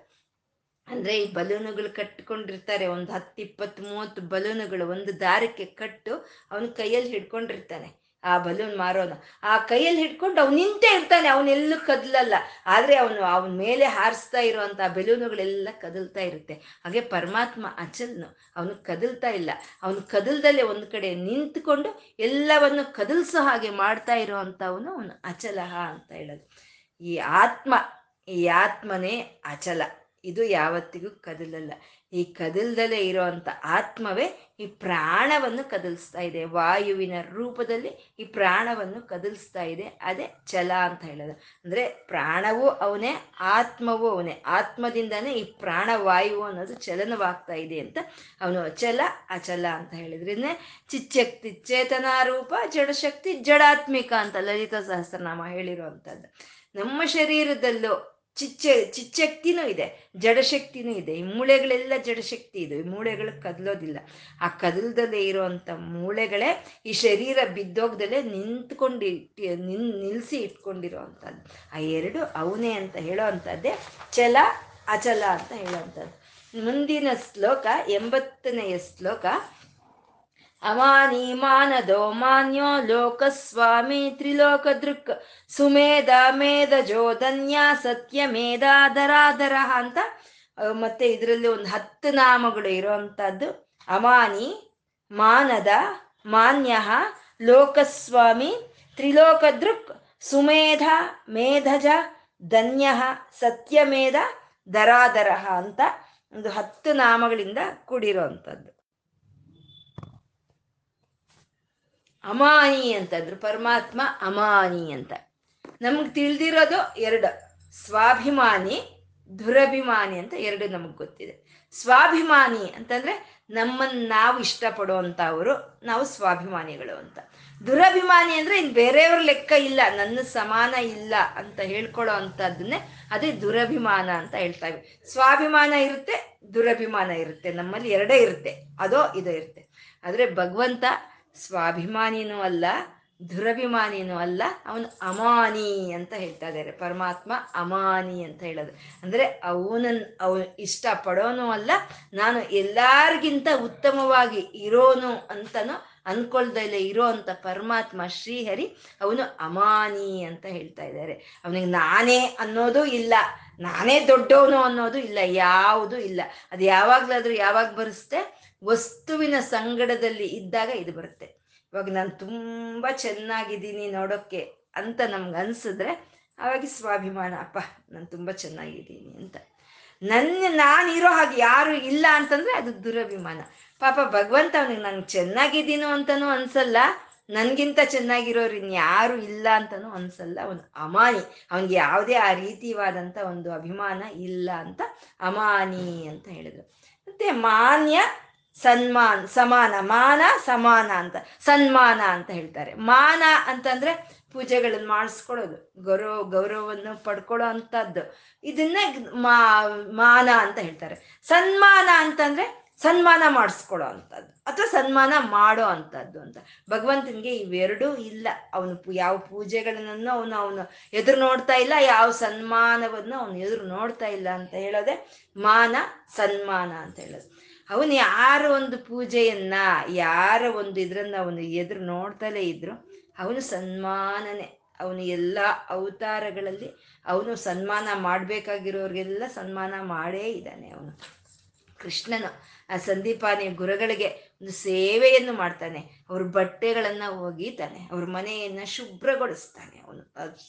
ಅಂದ್ರೆ ಈ ಬಲೂನುಗಳು ಕಟ್ಕೊಂಡಿರ್ತಾರೆ, ಒಂದು ಹತ್ತು ಇಪ್ಪತ್ತು ಮೂವತ್ತು ಬಲೂನುಗಳು ಒಂದು ದಾರಕ್ಕೆ ಕಟ್ಟು ಅವನ ಕೈಯಲ್ಲಿ ಹಿಡ್ಕೊಂಡಿರ್ತಾನೆ. ಆ ಬಲೂನ್ ಮಾರೋನ. ಆ ಕೈಯಲ್ಲಿ ಹಿಡ್ಕೊಂಡು ಅವ್ನು ನಿಂತೇ ಇರ್ತಾನೆ ಅವನೆಲ್ಲೂ ಕದಲಲ್ಲ. ಆದ್ರೆ ಅವನು, ಅವನ ಮೇಲೆ ಹಾರಿಸ್ತಾ ಇರುವಂತ ಬೆಲೂನುಗಳೆಲ್ಲ ಕದಲ್ತಾ ಇರುತ್ತೆ. ಹಾಗೆ ಪರಮಾತ್ಮ ಅಚಲ್ನು, ಅವನು ಕದಲ್ತಾ ಇಲ್ಲ. ಅವನು ಕದಲ್ದಲ್ಲೇ ಒಂದು ಕಡೆ ನಿಂತ್ಕೊಂಡು ಎಲ್ಲವನ್ನು ಕದಲ್ಸೋ ಹಾಗೆ ಮಾಡ್ತಾ ಇರುವಂತವನು ಅವನು ಅಚಲಹ ಅಂತ ಹೇಳೋದು. ಈ ಆತ್ಮ, ಈ ಆತ್ಮನೇ ಅಚಲ. ಇದು ಯಾವತ್ತಿಗೂ ಕದಲಲ್ಲ. ಈ ಕದಲ್ದಲೇ ಇರೋವಂಥ ಆತ್ಮವೇ ಈ ಪ್ರಾಣವನ್ನು ಕದಲಿಸ್ತಾ ಇದೆ. ವಾಯುವಿನ ರೂಪದಲ್ಲಿ ಈ ಪ್ರಾಣವನ್ನು ಕದಲಿಸ್ತಾ ಇದೆ. ಅದೇ ಛಲ ಅಂತ ಹೇಳೋದು. ಅಂದ್ರೆ ಪ್ರಾಣವೂ ಅವನೇ, ಆತ್ಮವೂ ಅವನೇ. ಆತ್ಮದಿಂದನೇ ಈ ಪ್ರಾಣವಾಯು ಅನ್ನೋದು ಚಲನವಾಗ್ತಾ ಇದೆ ಅಂತ ಅವನು ಅಚಲ ಅಚಲ ಅಂತ ಹೇಳಿದ್ರಿಂದ ಚಿಚ್ಚಕ್ತಿ ಚೇತನ ರೂಪ, ಜಡಶಕ್ತಿ ಜಡಾತ್ಮಿಕ ಅಂತ ಲಲಿತಾ ಸಹಸ್ರನಾಮ ಹೇಳಿರುವಂಥದ್ದು ನಮ್ಮ ಶರೀರದಲ್ಲೂ ಚಿಚ್ಚ, ಚಿಚ್ಚಕ್ತಿನೂ ಇದೆ, ಜಡಶಕ್ತಿನೂ ಇದೆ. ಈ ಮೂಳೆಗಳೆಲ್ಲ ಜಡಶಕ್ತಿ ಇದೆ. ಈ ಮೂಳೆಗಳು ಕದಲೋದಿಲ್ಲ. ಆ ಕದಲ್ದಲ್ಲೇ ಇರೋವಂಥ ಮೂಳೆಗಳೇ ಈ ಶರೀರ ಬಿದ್ದೋಗ್ದಲ್ಲೇ ನಿಂತ್ಕೊಂಡು ನಿನ್ ನಿಲ್ಲಿಸಿ ಇಟ್ಕೊಂಡಿರೋ ಅಂಥದ್ದು ಆ ಎರಡು ಅವನೇ ಅಂತ ಹೇಳೋ ಚಲ ಅಚಲ ಅಂತ ಹೇಳೋವಂಥದ್ದು. ಮುಂದಿನ ಶ್ಲೋಕ ಎಂಬತ್ತನೆಯ ಶ್ಲೋಕ ಅಮಾನಿ ಮಾನದೋ ಮಾನ್ಯೋ ಲೋಕಸ್ವಾಮಿ ತ್ರಿಲೋಕದೃಕ್ ಸುಮೇಧ ಮೇಧ ಜೋಧನ್ಯ ಸತ್ಯ ಮೇಧಾಧರಾಧರ ಅಂತ. ಮತ್ತೆ ಇದರಲ್ಲಿ ಒಂದು ಹತ್ತು ನಾಮಗಳು ಇರುವಂತಹದ್ದು. ಅಮಾನಿ, ಮಾನದ, ಮಾನ್ಯ, ಲೋಕಸ್ವಾಮಿ ತ್ರಿಲೋಕದೃಕ್ ಸುಮೇಧ, ಮೇಧಜ, ಧನ್ಯ ಸತ್ಯಮೇಧ ದರಾದರಹ ಅಂತ. ಒಂದು ಹತ್ತು ನಾಮಗಳಿಂದ ಕೂಡಿರೋವಂಥದ್ದು ಅಮಾನಿ ಅಂತಂದ್ರು ಪರಮಾತ್ಮ ಅಮಾನಿ ಅಂತ. ನಮ್ಗೆ ತಿಳಿದಿರೋದು ಎರಡು. ಸ್ವಾಭಿಮಾನಿ, ದುರಭಿಮಾನಿ ಅಂತ ಎರಡು ನಮಗೆ ಗೊತ್ತಿದೆ. ಸ್ವಾಭಿಮಾನಿ ಅಂತಂದ್ರೆ ನಮ್ಮನ್ನು ನಾವು ಇಷ್ಟಪಡುವಂಥವರು, ನಾವು ಸ್ವಾಭಿಮಾನಿಗಳು ಅಂತ. ದುರಭಿಮಾನಿ ಅಂದ್ರೆ ಇನ್ ಬೇರೆಯವ್ರ ಲೆಕ್ಕ ಇಲ್ಲ, ನನ್ನ ಸಮಾನ ಇಲ್ಲ ಅಂತ ಹೇಳ್ಕೊಳ್ಳೋ ಅಂಥದ್ದನ್ನೇ ಅದೇ ದುರಭಿಮಾನ ಅಂತ ಹೇಳ್ತಾ ಇವೆ. ಸ್ವಾಭಿಮಾನ ಇರುತ್ತೆ, ದುರಭಿಮಾನ ಇರುತ್ತೆ. ನಮ್ಮಲ್ಲಿ ಎರಡೇ ಇರುತ್ತೆ. ಅದೋ ಇದೋ ಇರುತ್ತೆ. ಆದರೆ ಭಗವಂತ ಸ್ವಾಭಿಮಾನಿನೂ ಅಲ್ಲ, ದುರಭಿಮಾನಿನೂ ಅಲ್ಲ, ಅವನು ಅಮಾನಿ ಅಂತ ಹೇಳ್ತಾ ಇದ್ದಾರೆ. ಪರಮಾತ್ಮ ಅಮಾನಿ ಅಂತ ಹೇಳೋದು. ಅಂದ್ರೆ ಅವನನ್ನು ಅವನು ಇಷ್ಟ ಪಡೋನು ಅಲ್ಲ, ನಾನು ಎಲ್ಲಾರ್ಗಿಂತ ಉತ್ತಮವಾಗಿ ಇರೋನು ಅಂತನೂ ಅನ್ಕೊಳ್ದಲ್ಲೇ ಇರೋ ಅಂತ ಪರಮಾತ್ಮ ಶ್ರೀಹರಿ ಅವನು ಅಮಾನಿ ಅಂತ ಹೇಳ್ತಾ ಇದ್ದಾರೆ. ಅವನಿಗೆ ನಾನೇ ಅನ್ನೋದು ಇಲ್ಲ, ನಾನೇ ದೊಡ್ಡವನು ಅನ್ನೋದು ಇಲ್ಲ, ಯಾವುದು ಇಲ್ಲ. ಅದು ಯಾವಾಗ್ಲಾದ್ರೂ ಯಾವಾಗ ಬರುತ್ತೆ? ವಸ್ತುವಿನ ಸಂಗಡದಲ್ಲಿ ಇದ್ದಾಗ ಇದು ಬರುತ್ತೆ. ಇವಾಗ ನಾನು ತುಂಬ ಚೆನ್ನಾಗಿದ್ದೀನಿ ನೋಡೋಕ್ಕೆ ಅಂತ ನಮ್ಗೆ ಅನ್ಸಿದ್ರೆ ಅವಾಗ ಸ್ವಾಭಿಮಾನ, ಅಪ್ಪ, ನಾನು ತುಂಬ ಚೆನ್ನಾಗಿದ್ದೀನಿ ಅಂತ. ನನ್ನ ನಾನಿರೋ ಹಾಗೆ ಯಾರು ಇಲ್ಲ ಅಂತಂದ್ರೆ ಅದು ದುರಭಿಮಾನ. ಪಾಪ ಭಗವಂತ ಅವನಿಗೆ ನಂಗೆ ಚೆನ್ನಾಗಿದ್ದೀನೋ ಅಂತನೂ ಅನ್ಸಲ್ಲ, ನನಗಿಂತ ಚೆನ್ನಾಗಿರೋರು ಇನ್ಯಾರು ಇಲ್ಲ ಅಂತನೂ ಅನ್ಸಲ್ಲ. ಅವನು ಅಮಾನಿ, ಅವನಿಗೆ ಯಾವುದೇ ಆ ರೀತಿವಾದಂಥ ಒಂದು ಅಭಿಮಾನ ಇಲ್ಲ ಅಂತ ಅಮಾನಿ ಅಂತ ಹೇಳಿದ್ರು. ಮತ್ತೆ ಮಾನ್ಯ ಸನ್ಮಾನ್, ಸಮಾನ, ಮಾನ, ಸಮಾನ ಅಂತ, ಸನ್ಮಾನ ಅಂತ ಹೇಳ್ತಾರೆ. ಮಾನ ಅಂತಂದ್ರೆ ಪೂಜೆಗಳನ್ನು ಮಾಡಿಸ್ಕೊಳ್ಳೋದು, ಗೌರವ, ಗೌರವವನ್ನು ಪಡ್ಕೊಳ್ಳೋ ಅಂಥದ್ದು. ಇದನ್ನ ಮಾ, ಮಾನ ಅಂತ ಹೇಳ್ತಾರೆ. ಸನ್ಮಾನ ಅಂತಂದ್ರೆ ಸನ್ಮಾನ ಮಾಡಿಸ್ಕೊಳ್ಳೋ ಅಂಥದ್ದು, ಅಥವಾ ಸನ್ಮಾನ ಮಾಡೋ ಅಂಥದ್ದು ಅಂತ. ಭಗವಂತನಿಗೆ ಇವೆರಡೂ ಇಲ್ಲ. ಅವನು ಯಾವ ಪೂಜೆಗಳನ್ನ ಅವನು ಅವನು ಎದುರು ನೋಡ್ತಾ ಇಲ್ಲ, ಯಾವ ಸನ್ಮಾನವನ್ನು ಅವನು ಎದುರು ನೋಡ್ತಾ ಇಲ್ಲ ಅಂತ ಹೇಳೋದೆ ಮಾನ, ಸನ್ಮಾನ ಅಂತ ಹೇಳೋದು. ಅವನು ಯಾರ ಒಂದು ಪೂಜೆಯನ್ನ, ಯಾರ ಒಂದು ಇದ್ರನ್ನ ಅವನು ಎದುರು ನೋಡ್ತಲೇ ಇದ್ರು. ಅವನು ಸನ್ಮಾನನೆ. ಅವನು ಎಲ್ಲ ಅವತಾರಗಳಲ್ಲಿ ಅವನು ಸನ್ಮಾನ ಮಾಡಬೇಕಾಗಿರೋರಿಗೆಲ್ಲ ಸನ್ಮಾನ ಮಾಡೇ ಇದ್ದಾನೆ ಅವನು. ಕೃಷ್ಣನು ಆ ಸಂದೀಪಾನಿ ಗುರುಗಳಿಗೆ ಒಂದು ಸೇವೆಯನ್ನು ಮಾಡ್ತಾನೆ. ಅವ್ರ ಬಟ್ಟೆಗಳನ್ನ ಒಗೀತಾನೆ, ಅವ್ರ ಮನೆಯನ್ನ ಶುಭ್ರಗೊಳಿಸ್ತಾನೆ ಅವನು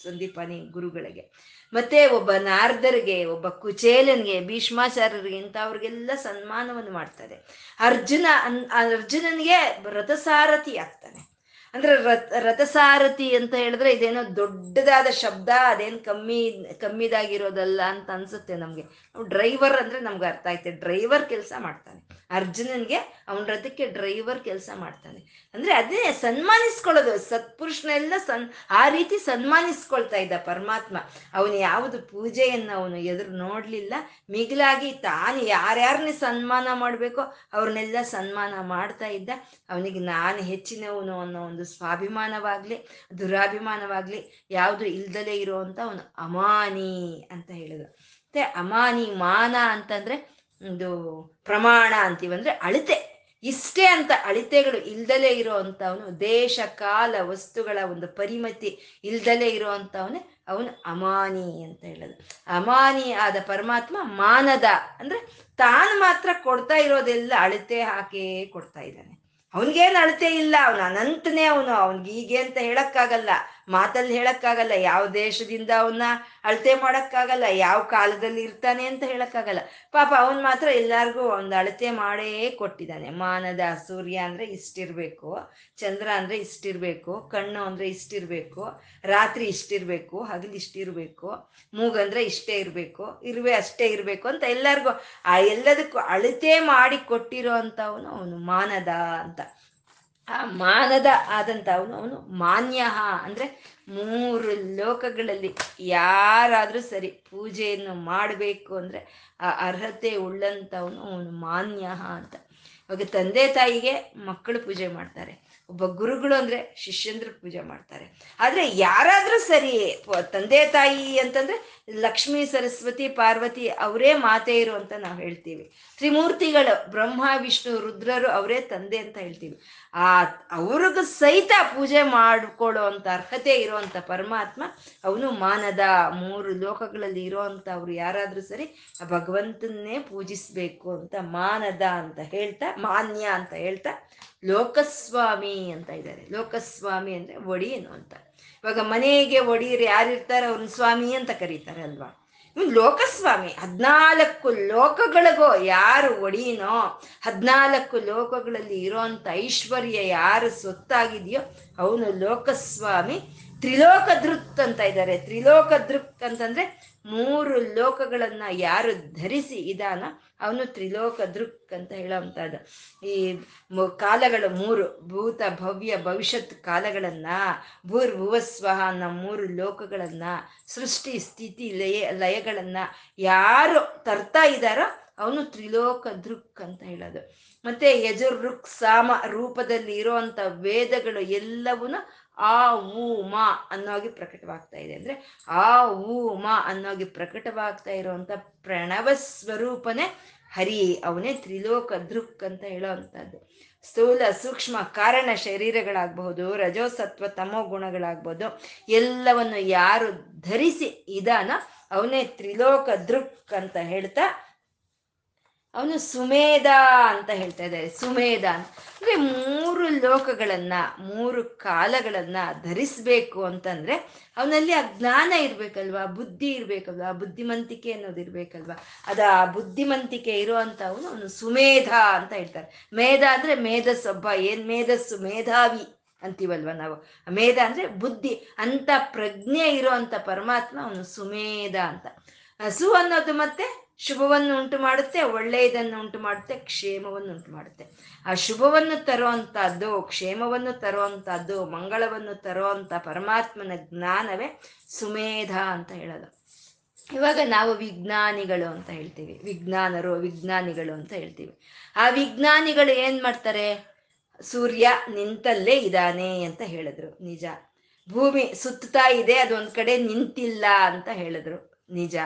ಸಂದೀಪಾನಿ ಗುರುಗಳಿಗೆ. ಮತ್ತೆ ಒಬ್ಬ ನಾರದರಿಗೆ, ಒಬ್ಬ ಕುಚೇಲನ್ಗೆ, ಭೀಷ್ಮಾಚಾರ್ಯರಿಗೆ ಇಂಥವ್ರಿಗೆಲ್ಲ ಸನ್ಮಾನವನ್ನು ಮಾಡ್ತಾರೆ. ಅರ್ಜುನ ಅನ್, ಅರ್ಜುನನಿಗೆ ರಥಸಾರಥಿ ಆಗ್ತಾನೆ. ಅಂದ್ರೆ ರಥ, ರಥಸಾರಥಿ ಅಂತ ಹೇಳಿದ್ರೆ ಇದೇನೋ ದೊಡ್ಡದಾದ ಶಬ್ದ, ಅದೇನು ಕಮ್ಮಿ, ಕಮ್ಮಿದಾಗಿರೋದಲ್ಲ ಅಂತ ಅನ್ಸುತ್ತೆ ನಮ್ಗೆ. ಡ್ರೈವರ್ ಅಂದ್ರೆ ನಮ್ಗೆ ಅರ್ಥ ಆಯ್ತೆ, ಡ್ರೈವರ್ ಕೆಲಸ ಮಾಡ್ತಾನೆ. ಅರ್ಜುನನ್ಗೆ ಅವನ ರಥಕ್ಕೆ ಡ್ರೈವರ್ ಕೆಲಸ ಮಾಡ್ತಾನೆ. ಅಂದ್ರೆ ಅದೇ ಸನ್ಮಾನಿಸ್ಕೊಳ್ಳೋದು, ಸತ್ಪುರುಷನೆಲ್ಲ ಸನ್, ಆ ರೀತಿ ಸನ್ಮಾನಿಸ್ಕೊಳ್ತಾ ಇದ್ದ ಪರಮಾತ್ಮ. ಅವನು ಯಾವುದು ಪೂಜೆಯನ್ನು ಅವನು ಎದುರು ನೋಡ್ಲಿಲ್ಲ. ಮಿಗಿಲಾಗಿ ತಾನು ಯಾರ್ಯಾರನ್ನ ಸನ್ಮಾನ ಮಾಡಬೇಕೋ ಅವ್ರನ್ನೆಲ್ಲ ಸನ್ಮಾನ ಮಾಡ್ತಾ ಇದ್ದ. ಅವನಿಗೆ ನಾನು ಹೆಚ್ಚಿನವನು ಅನ್ನೋ ಒಂದು ಸ್ವಾಭಿಮಾನವಾಗ್ಲಿ, ದುರಾಭಿಮಾನವಾಗ್ಲಿ ಯಾವುದು ಇಲ್ದಲೇ ಇರುವಂತ ಅವನು ಅಮಾನಿ ಅಂತ ಹೇಳಿದ್ರು ಮತ್ತೆ ಅಮಾನಿ ಮಾನ ಅಂತಂದ್ರೆ ಒಂದು ಪ್ರಮಾಣ ಅಂತೀವಂದ್ರೆ ಅಳತೆ. ಇಷ್ಟೇ ಅಂತ ಅಳಿತೆಗಳು ಇಲ್ದಲೇ ಇರೋ ಅಂಥವನು ದೇಶ, ಕಾಲ, ವಸ್ತುಗಳ ಒಂದು ಪರಿಮಿತಿ ಇಲ್ದಲೇ ಇರೋ ಅಂಥವನೇ ಅವನು ಅಮಾನಿ ಅಂತ ಹೇಳೋದು. ಅಮಾನಿ ಆದ ಪರಮಾತ್ಮ ಮಾನದ. ಅಂದ್ರೆ ತಾನು ಮಾತ್ರ ಕೊಡ್ತಾ ಇರೋದೆಲ್ಲ ಅಳತೆ ಹಾಕೇ ಕೊಡ್ತಾ ಇದ್ದಾನೆ. ಅವನಿಗೇನು ಅಳತೆ ಇಲ್ಲ, ಅವನು ಅನಂತನೇ ಅವನು ಅವನಿಗೆ ಹೀಗೆ ಅಂತ ಹೇಳಕ್ಕಾಗಲ್ಲ. ಮಾತಲ್ಲಿ ಹೇಳಕ್ಕಾಗಲ್ಲ, ಯಾವ ದೇಶದಿಂದ ಅವನ್ನ ಅಳತೆ ಮಾಡಕ್ಕಾಗಲ್ಲ, ಯಾವ ಕಾಲದಲ್ಲಿ ಇರ್ತಾನೆ ಅಂತ ಹೇಳಕ್ಕಾಗಲ್ಲ. ಪಾಪ ಅವನ್ ಮಾತ್ರ ಎಲ್ಲಾರ್ಗೂ ಒಂದು ಅಳತೆ ಮಾಡೇ ಕೊಟ್ಟಿದ್ದಾನೆ. ಮಾನದ ಸೂರ್ಯ ಅಂದ್ರೆ ಇಷ್ಟಿರ್ಬೇಕು, ಚಂದ್ರ ಅಂದ್ರೆ ಇಷ್ಟಿರ್ಬೇಕು, ಕಣ್ಣು ಅಂದ್ರೆ ಇಷ್ಟಿರ್ಬೇಕು, ರಾತ್ರಿ ಇಷ್ಟಿರ್ಬೇಕು, ಹಗಲು ಇಷ್ಟಿರ್ಬೇಕು ಮೂಗಂದ್ರೆ ಇಷ್ಟೇ ಇರ್ಬೇಕು, ಇರುವೆ ಅಷ್ಟೇ ಇರ್ಬೇಕು ಅಂತ ಎಲ್ಲರಿಗೂ ಆ ಎಲ್ಲದಕ್ಕೂ ಅಳತೆ ಮಾಡಿ ಕೊಟ್ಟಿರೋ ಅಂತವನು ಅವನು ಮಾನದ ಅಂತ. ಆ ಮಾನದ ಆದಂತ ಅವನು ಅವನು ಮಾನ್ಯ ಅಂದ್ರೆ ಮೂರು ಲೋಕಗಳಲ್ಲಿ ಯಾರಾದ್ರೂ ಸರಿ ಪೂಜೆಯನ್ನು ಮಾಡಬೇಕು ಅಂದ್ರೆ ಆ ಅರ್ಹತೆ ಉಳ್ಳಂತವನು ಅವನು ಮಾನ್ಯ ಅಂತ. ಇವಾಗ ತಂದೆ ತಾಯಿಗೆ ಮಕ್ಕಳು ಪೂಜೆ ಮಾಡ್ತಾರೆ. ಒಬ್ಬ ಗುರುಗಳು ಅಂದ್ರೆ ಶಿಷ್ಯಂದ್ರ ಪೂಜೆ ಮಾಡ್ತಾರೆ. ಆದ್ರೆ ಯಾರಾದ್ರೂ ಸರಿ ತಂದೆ ತಾಯಿ ಅಂತಂದ್ರೆ ಲಕ್ಷ್ಮೀ, ಸರಸ್ವತಿ, ಪಾರ್ವತಿ ಅವರೇ ಮಾತೆ ಇರು ಅಂತ ನಾವು ಹೇಳ್ತೀವಿ. ತ್ರಿಮೂರ್ತಿಗಳು, ಬ್ರಹ್ಮ, ವಿಷ್ಣು, ರುದ್ರರು ಅವರೇ ತಂದೆ ಅಂತ ಹೇಳ್ತೀವಿ. ಆ ಅವ್ರಿಗೂ ಸಹಿತ ಪೂಜೆ ಮಾಡ್ಕೊಳ್ಳೋ ಅಂತ ಅರ್ಹತೆ ಇರುವಂತ ಪರಮಾತ್ಮ ಅವನು ಮಾನದ ಮೂರು ಲೋಕಗಳಲ್ಲಿ ಇರೋವಂಥ ಅವ್ರು ಯಾರಾದ್ರೂ ಸರಿ ಆ ಭಗವಂತನ್ನೇ ಪೂಜಿಸ್ಬೇಕು ಅಂತ ಮಾನದ ಅಂತ ಹೇಳ್ತಾ, ಮಾನ್ಯ ಅಂತ ಹೇಳ್ತಾ ಲೋಕಸ್ವಾಮಿ ಅಂತ ಇದ್ದಾರೆ. ಲೋಕಸ್ವಾಮಿ ಅಂದ್ರೆ ಒಡಿಯನು ಅಂತ. ಇವಾಗ ಮನೆಗೆ ಒಡಿಯರು ಯಾರಿರ್ತಾರೆ ಅವ್ರನ್ನ ಸ್ವಾಮಿ ಅಂತ ಕರೀತಾರೆ ಅಲ್ವಾ? ಇವ್ನು ಲೋಕಸ್ವಾಮಿ. ಹದ್ನಾಲ್ಕು ಲೋಕಗಳಿಗೋ ಯಾರು ಒಡಿಯನೋ ಹದಿನಾಲ್ಕು ಲೋಕಗಳಲ್ಲಿ ಇರೋಂಥ ಐಶ್ವರ್ಯ ಯಾರು ಸೊತ್ತಾಗಿದೆಯೋ ಅವನು ಲೋಕಸ್ವಾಮಿ. ತ್ರಿಲೋಕ ದೃಕ್ ಅಂತ ಇದ್ದಾರೆ. ತ್ರಿಲೋಕ ದೃಕ್ ಅಂತಂದ್ರೆ ಮೂರು ಲೋಕಗಳನ್ನ ಯಾರು ಧರಿಸಿ ಇದಾನ, ಅವನು ತ್ರಿಲೋಕ ದೃಕ್ ಅಂತ ಹೇಳೋವಂಥದ್ದು ಈ ಕಾಲಗಳು ಮೂರು, ಭೂತ, ಭವ್ಯ, ಭವಿಷ್ಯತ್ ಕಾಲಗಳನ್ನ, ಭೂರ್ ಭುವಸ್ವಹ ಅನ್ನೋ ಮೂರು ಲೋಕಗಳನ್ನ, ಸೃಷ್ಟಿ, ಸ್ಥಿತಿ, ಲಯ, ಲಯಗಳನ್ನ ಯಾರು ತರ್ತಾ ಇದ್ದಾರೋ ಅವನು ತ್ರಿಲೋಕ ದೃಕ್ ಅಂತ ಹೇಳೋದು. ಮತ್ತೆ ಯಜುರ್ ಋಕ್ ಸಾಮ ರೂಪದಲ್ಲಿ ಇರುವಂತ ವೇದಗಳು ಎಲ್ಲವೂ ಆ ಊ, ಮ ಅನ್ನೋಗಿ ಪ್ರಕಟವಾಗ್ತಾ ಇದೆ. ಅಂದ್ರೆ ಆ ಊ, ಮ ಅನ್ನೋಗಿ ಪ್ರಕಟವಾಗ್ತಾ ಇರುವಂತ ಪ್ರಣವ ಸ್ವರೂಪನೇ ಹರಿ, ಅವನೇ ತ್ರಿಲೋಕ ದೃಕ್ ಅಂತ ಹೇಳೋವಂಥದ್ದು ಸ್ಥೂಲ ಸೂಕ್ಷ್ಮ ಕಾರಣ ಶರೀರಗಳಾಗಬಹುದು, ರಜೋಸತ್ವ ತಮೋ ಗುಣಗಳಾಗ್ಬೋದು ಎಲ್ಲವನ್ನು ಯಾರು ಧರಿಸಿ ಇದಾನ ಅವನೇ ತ್ರಿಲೋಕ ದೃಕ್ ಅಂತ ಹೇಳ್ತಾ ಅವನು ಸುಮೇಧ ಅಂತ ಹೇಳ್ತಾ ಇದ್ದಾರೆ, ಸುಮೇಧ ಅಂದ್ರೆ ಮೂರು ಲೋಕಗಳನ್ನ, ಮೂರು ಕಾಲಗಳನ್ನ ಧರಿಸ್ಬೇಕು ಅಂತಂದ್ರೆ ಅವನಲ್ಲಿ ಆ ಜ್ಞಾನ ಇರ್ಬೇಕಲ್ವಾ, ಬುದ್ಧಿ ಇರ್ಬೇಕಲ್ವಾ, ಬುದ್ಧಿಮಂತಿಕೆ ಅನ್ನೋದು ಇರ್ಬೇಕಲ್ವಾ. ಅದ ಆ ಬುದ್ಧಿಮಂತಿಕೆ ಇರುವಂತ ಅವನು ಸುಮೇಧ ಅಂತ ಹೇಳ್ತಾರೆ. ಮೇಧ ಅಂದ್ರೆ ಮೇಧಸ್ಸೊಬ್ಬ, ಏನ್ ಮೇಧಸ್ಸು? ಮೇಧಾವಿ ಅಂತೀವಲ್ವ ನಾವು. ಮೇಧ ಅಂದ್ರೆ ಬುದ್ಧಿ, ಅಂತ ಪ್ರಜ್ಞೆ ಇರುವಂತ ಪರಮಾತ್ಮ ಅವನು ಸುಮೇಧ ಅಂತ. ಸು ಅನ್ನೋದು ಮತ್ತೆ ಶುಭವನ್ನು ಉಂಟು ಮಾಡುತ್ತೆ ಒಳ್ಳೆಯದನ್ನು ಉಂಟು ಮಾಡುತ್ತೆ ಕ್ಷೇಮವನ್ನು ಉಂಟು ಮಾಡುತ್ತೆ ಆ ಶುಭವನ್ನು ತರುವಂತಹದ್ದು, ಕ್ಷೇಮವನ್ನು ತರುವಂತಹದ್ದು, ಮಂಗಳವನ್ನು ತರುವಂತ ಪರಮಾತ್ಮನ ಜ್ಞಾನವೇ ಸುಮೇಧ ಅಂತ ಹೇಳೋದು. ಇವಾಗ ನಾವು ವಿಜ್ಞಾನಿಗಳು ಅಂತ ಹೇಳ್ತೀವಿ. ವಿಜ್ಞಾನರು, ವಿಜ್ಞಾನಿಗಳು ಅಂತ ಹೇಳ್ತೀವಿ. ಆ ವಿಜ್ಞಾನಿಗಳು ಏನ್ ಮಾಡ್ತಾರೆ? ಸೂರ್ಯ ನಿಂತಲ್ಲೇ ಇದ್ದಾನೆ ಅಂತ ಹೇಳಿದ್ರು. ನಿಜ. ಭೂಮಿ ಸುತ್ತಾ ಇದೆ ಅದೊಂದ್ ಕಡೆ ನಿಂತಿಲ್ಲ ಅಂತ ಹೇಳಿದ್ರು. ನಿಜ.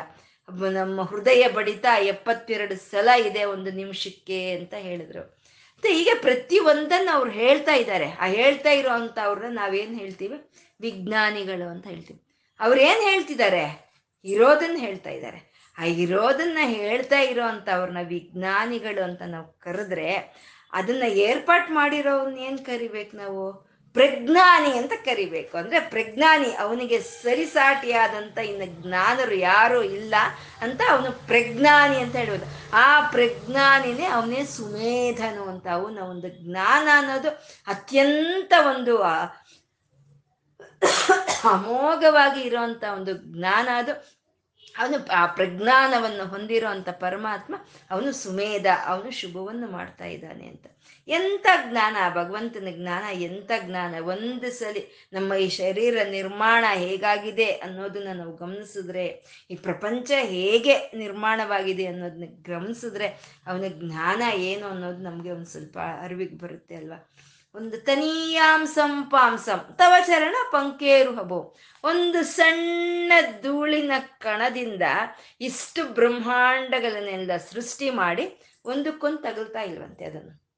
ನಮ್ಮ ಹೃದಯ ಬಡಿತ ಎಪ್ಪತ್ತೆರಡು ಸಲ ಇದೆ ಒಂದು ನಿಮಿಷಕ್ಕೆ ಅಂತ ಹೇಳಿದ್ರು. ಮತ್ತೆ ಹೀಗೆ ಪ್ರತಿ ಒಂದನ್ನು ಅವ್ರು ಹೇಳ್ತಾ ಇದ್ದಾರೆ. ಆ ಹೇಳ್ತಾ ಇರೋ ಅಂತ ಅವ್ರನ್ನ ನಾವೇನು ಹೇಳ್ತೀವಿ? ವಿಜ್ಞಾನಿಗಳು ಅಂತ ಹೇಳ್ತೀವಿ. ಅವ್ರು ಏನು ಹೇಳ್ತಿದ್ದಾರೆ? ಇರೋದನ್ನ ಹೇಳ್ತಾ ಇದ್ದಾರೆ. ಆ ಇರೋದನ್ನ ಹೇಳ್ತಾ ಇರೋ ಅಂತ ಅವ್ರನ್ನ ವಿಜ್ಞಾನಿಗಳು ಅಂತ ನಾವು ಕರೆದ್ರೆ ಅದನ್ನ ಏರ್ಪಾಟ್ ಮಾಡಿರೋನ್ ಏನ್ ಕರಿಬೇಕು ನಾವು? ಪ್ರಜ್ಞಾನಿ ಅಂತ ಕರಿಬೇಕು. ಅಂದ್ರೆ ಪ್ರಜ್ಞಾನಿ ಅವನಿಗೆ ಸರಿಸಾಟಿಯಾದಂತ ಇನ್ನು ಜ್ಞಾನರು ಯಾರು ಇಲ್ಲ ಅಂತ ಅವನು ಪ್ರಜ್ಞಾನಿ ಅಂತ ಹೇಳುವುದು ಆ ಪ್ರಜ್ಞಾನಿನೇ ಅವನೇ ಸುಮೇಧನು ಅಂತ ಅವನ ಒಂದು ಜ್ಞಾನ ಅನ್ನೋದು ಅತ್ಯಂತ ಒಂದು ಅಮೋಘವಾಗಿ ಇರುವಂತ ಒಂದು ಜ್ಞಾನ ಅದು. ಅವನು ಆ ಪ್ರಜ್ಞಾನವನ್ನು ಹೊಂದಿರೋ ಪರಮಾತ್ಮ ಅವನು ಸುಮೇಧ, ಅವನು ಶುಭವನ್ನು ಮಾಡ್ತಾ ಇದ್ದಾನೆ ಅಂತ. ಎಂಥ ಜ್ಞಾನ? ಭಗವಂತನ ಜ್ಞಾನ ಎಂಥ ಜ್ಞಾನ? ಒಂದು ಸಲಿ ನಮ್ಮ ಈ ಶರೀರ ನಿರ್ಮಾಣ ಹೇಗಾಗಿದೆ ಅನ್ನೋದನ್ನ ನಾವು ಗಮನಿಸಿದ್ರೆ, ಈ ಪ್ರಪಂಚ ಹೇಗೆ ನಿರ್ಮಾಣವಾಗಿದೆ ಅನ್ನೋದನ್ನ ಗಮನಿಸಿದ್ರೆ, ಅವನ ಜ್ಞಾನ ಏನು ಅನ್ನೋದು ನಮಗೆ ಒಂದು ಸ್ವಲ್ಪ ಅರಿವಿಗೆ ಬರುತ್ತೆ ಅಲ್ವಾ? ಒಂದು ತನೀಯಾಂಸಂ ಪಾಂಸಂ, ತವ ಚರಣ ಪಂಕೇರು ಹಬು. ಒಂದು ಸಣ್ಣ ಧೂಳಿನ ಕಣದಿಂದ ಇಷ್ಟು ಬ್ರಹ್ಮಾಂಡಗಳನ್ನೆಲ್ಲ ಸೃಷ್ಟಿ ಮಾಡಿ ಒಂದಕ್ಕೊಂದು ತಗಲ್ತಾ ಇಲ್ವಂತೆ ಅದನ್ನು.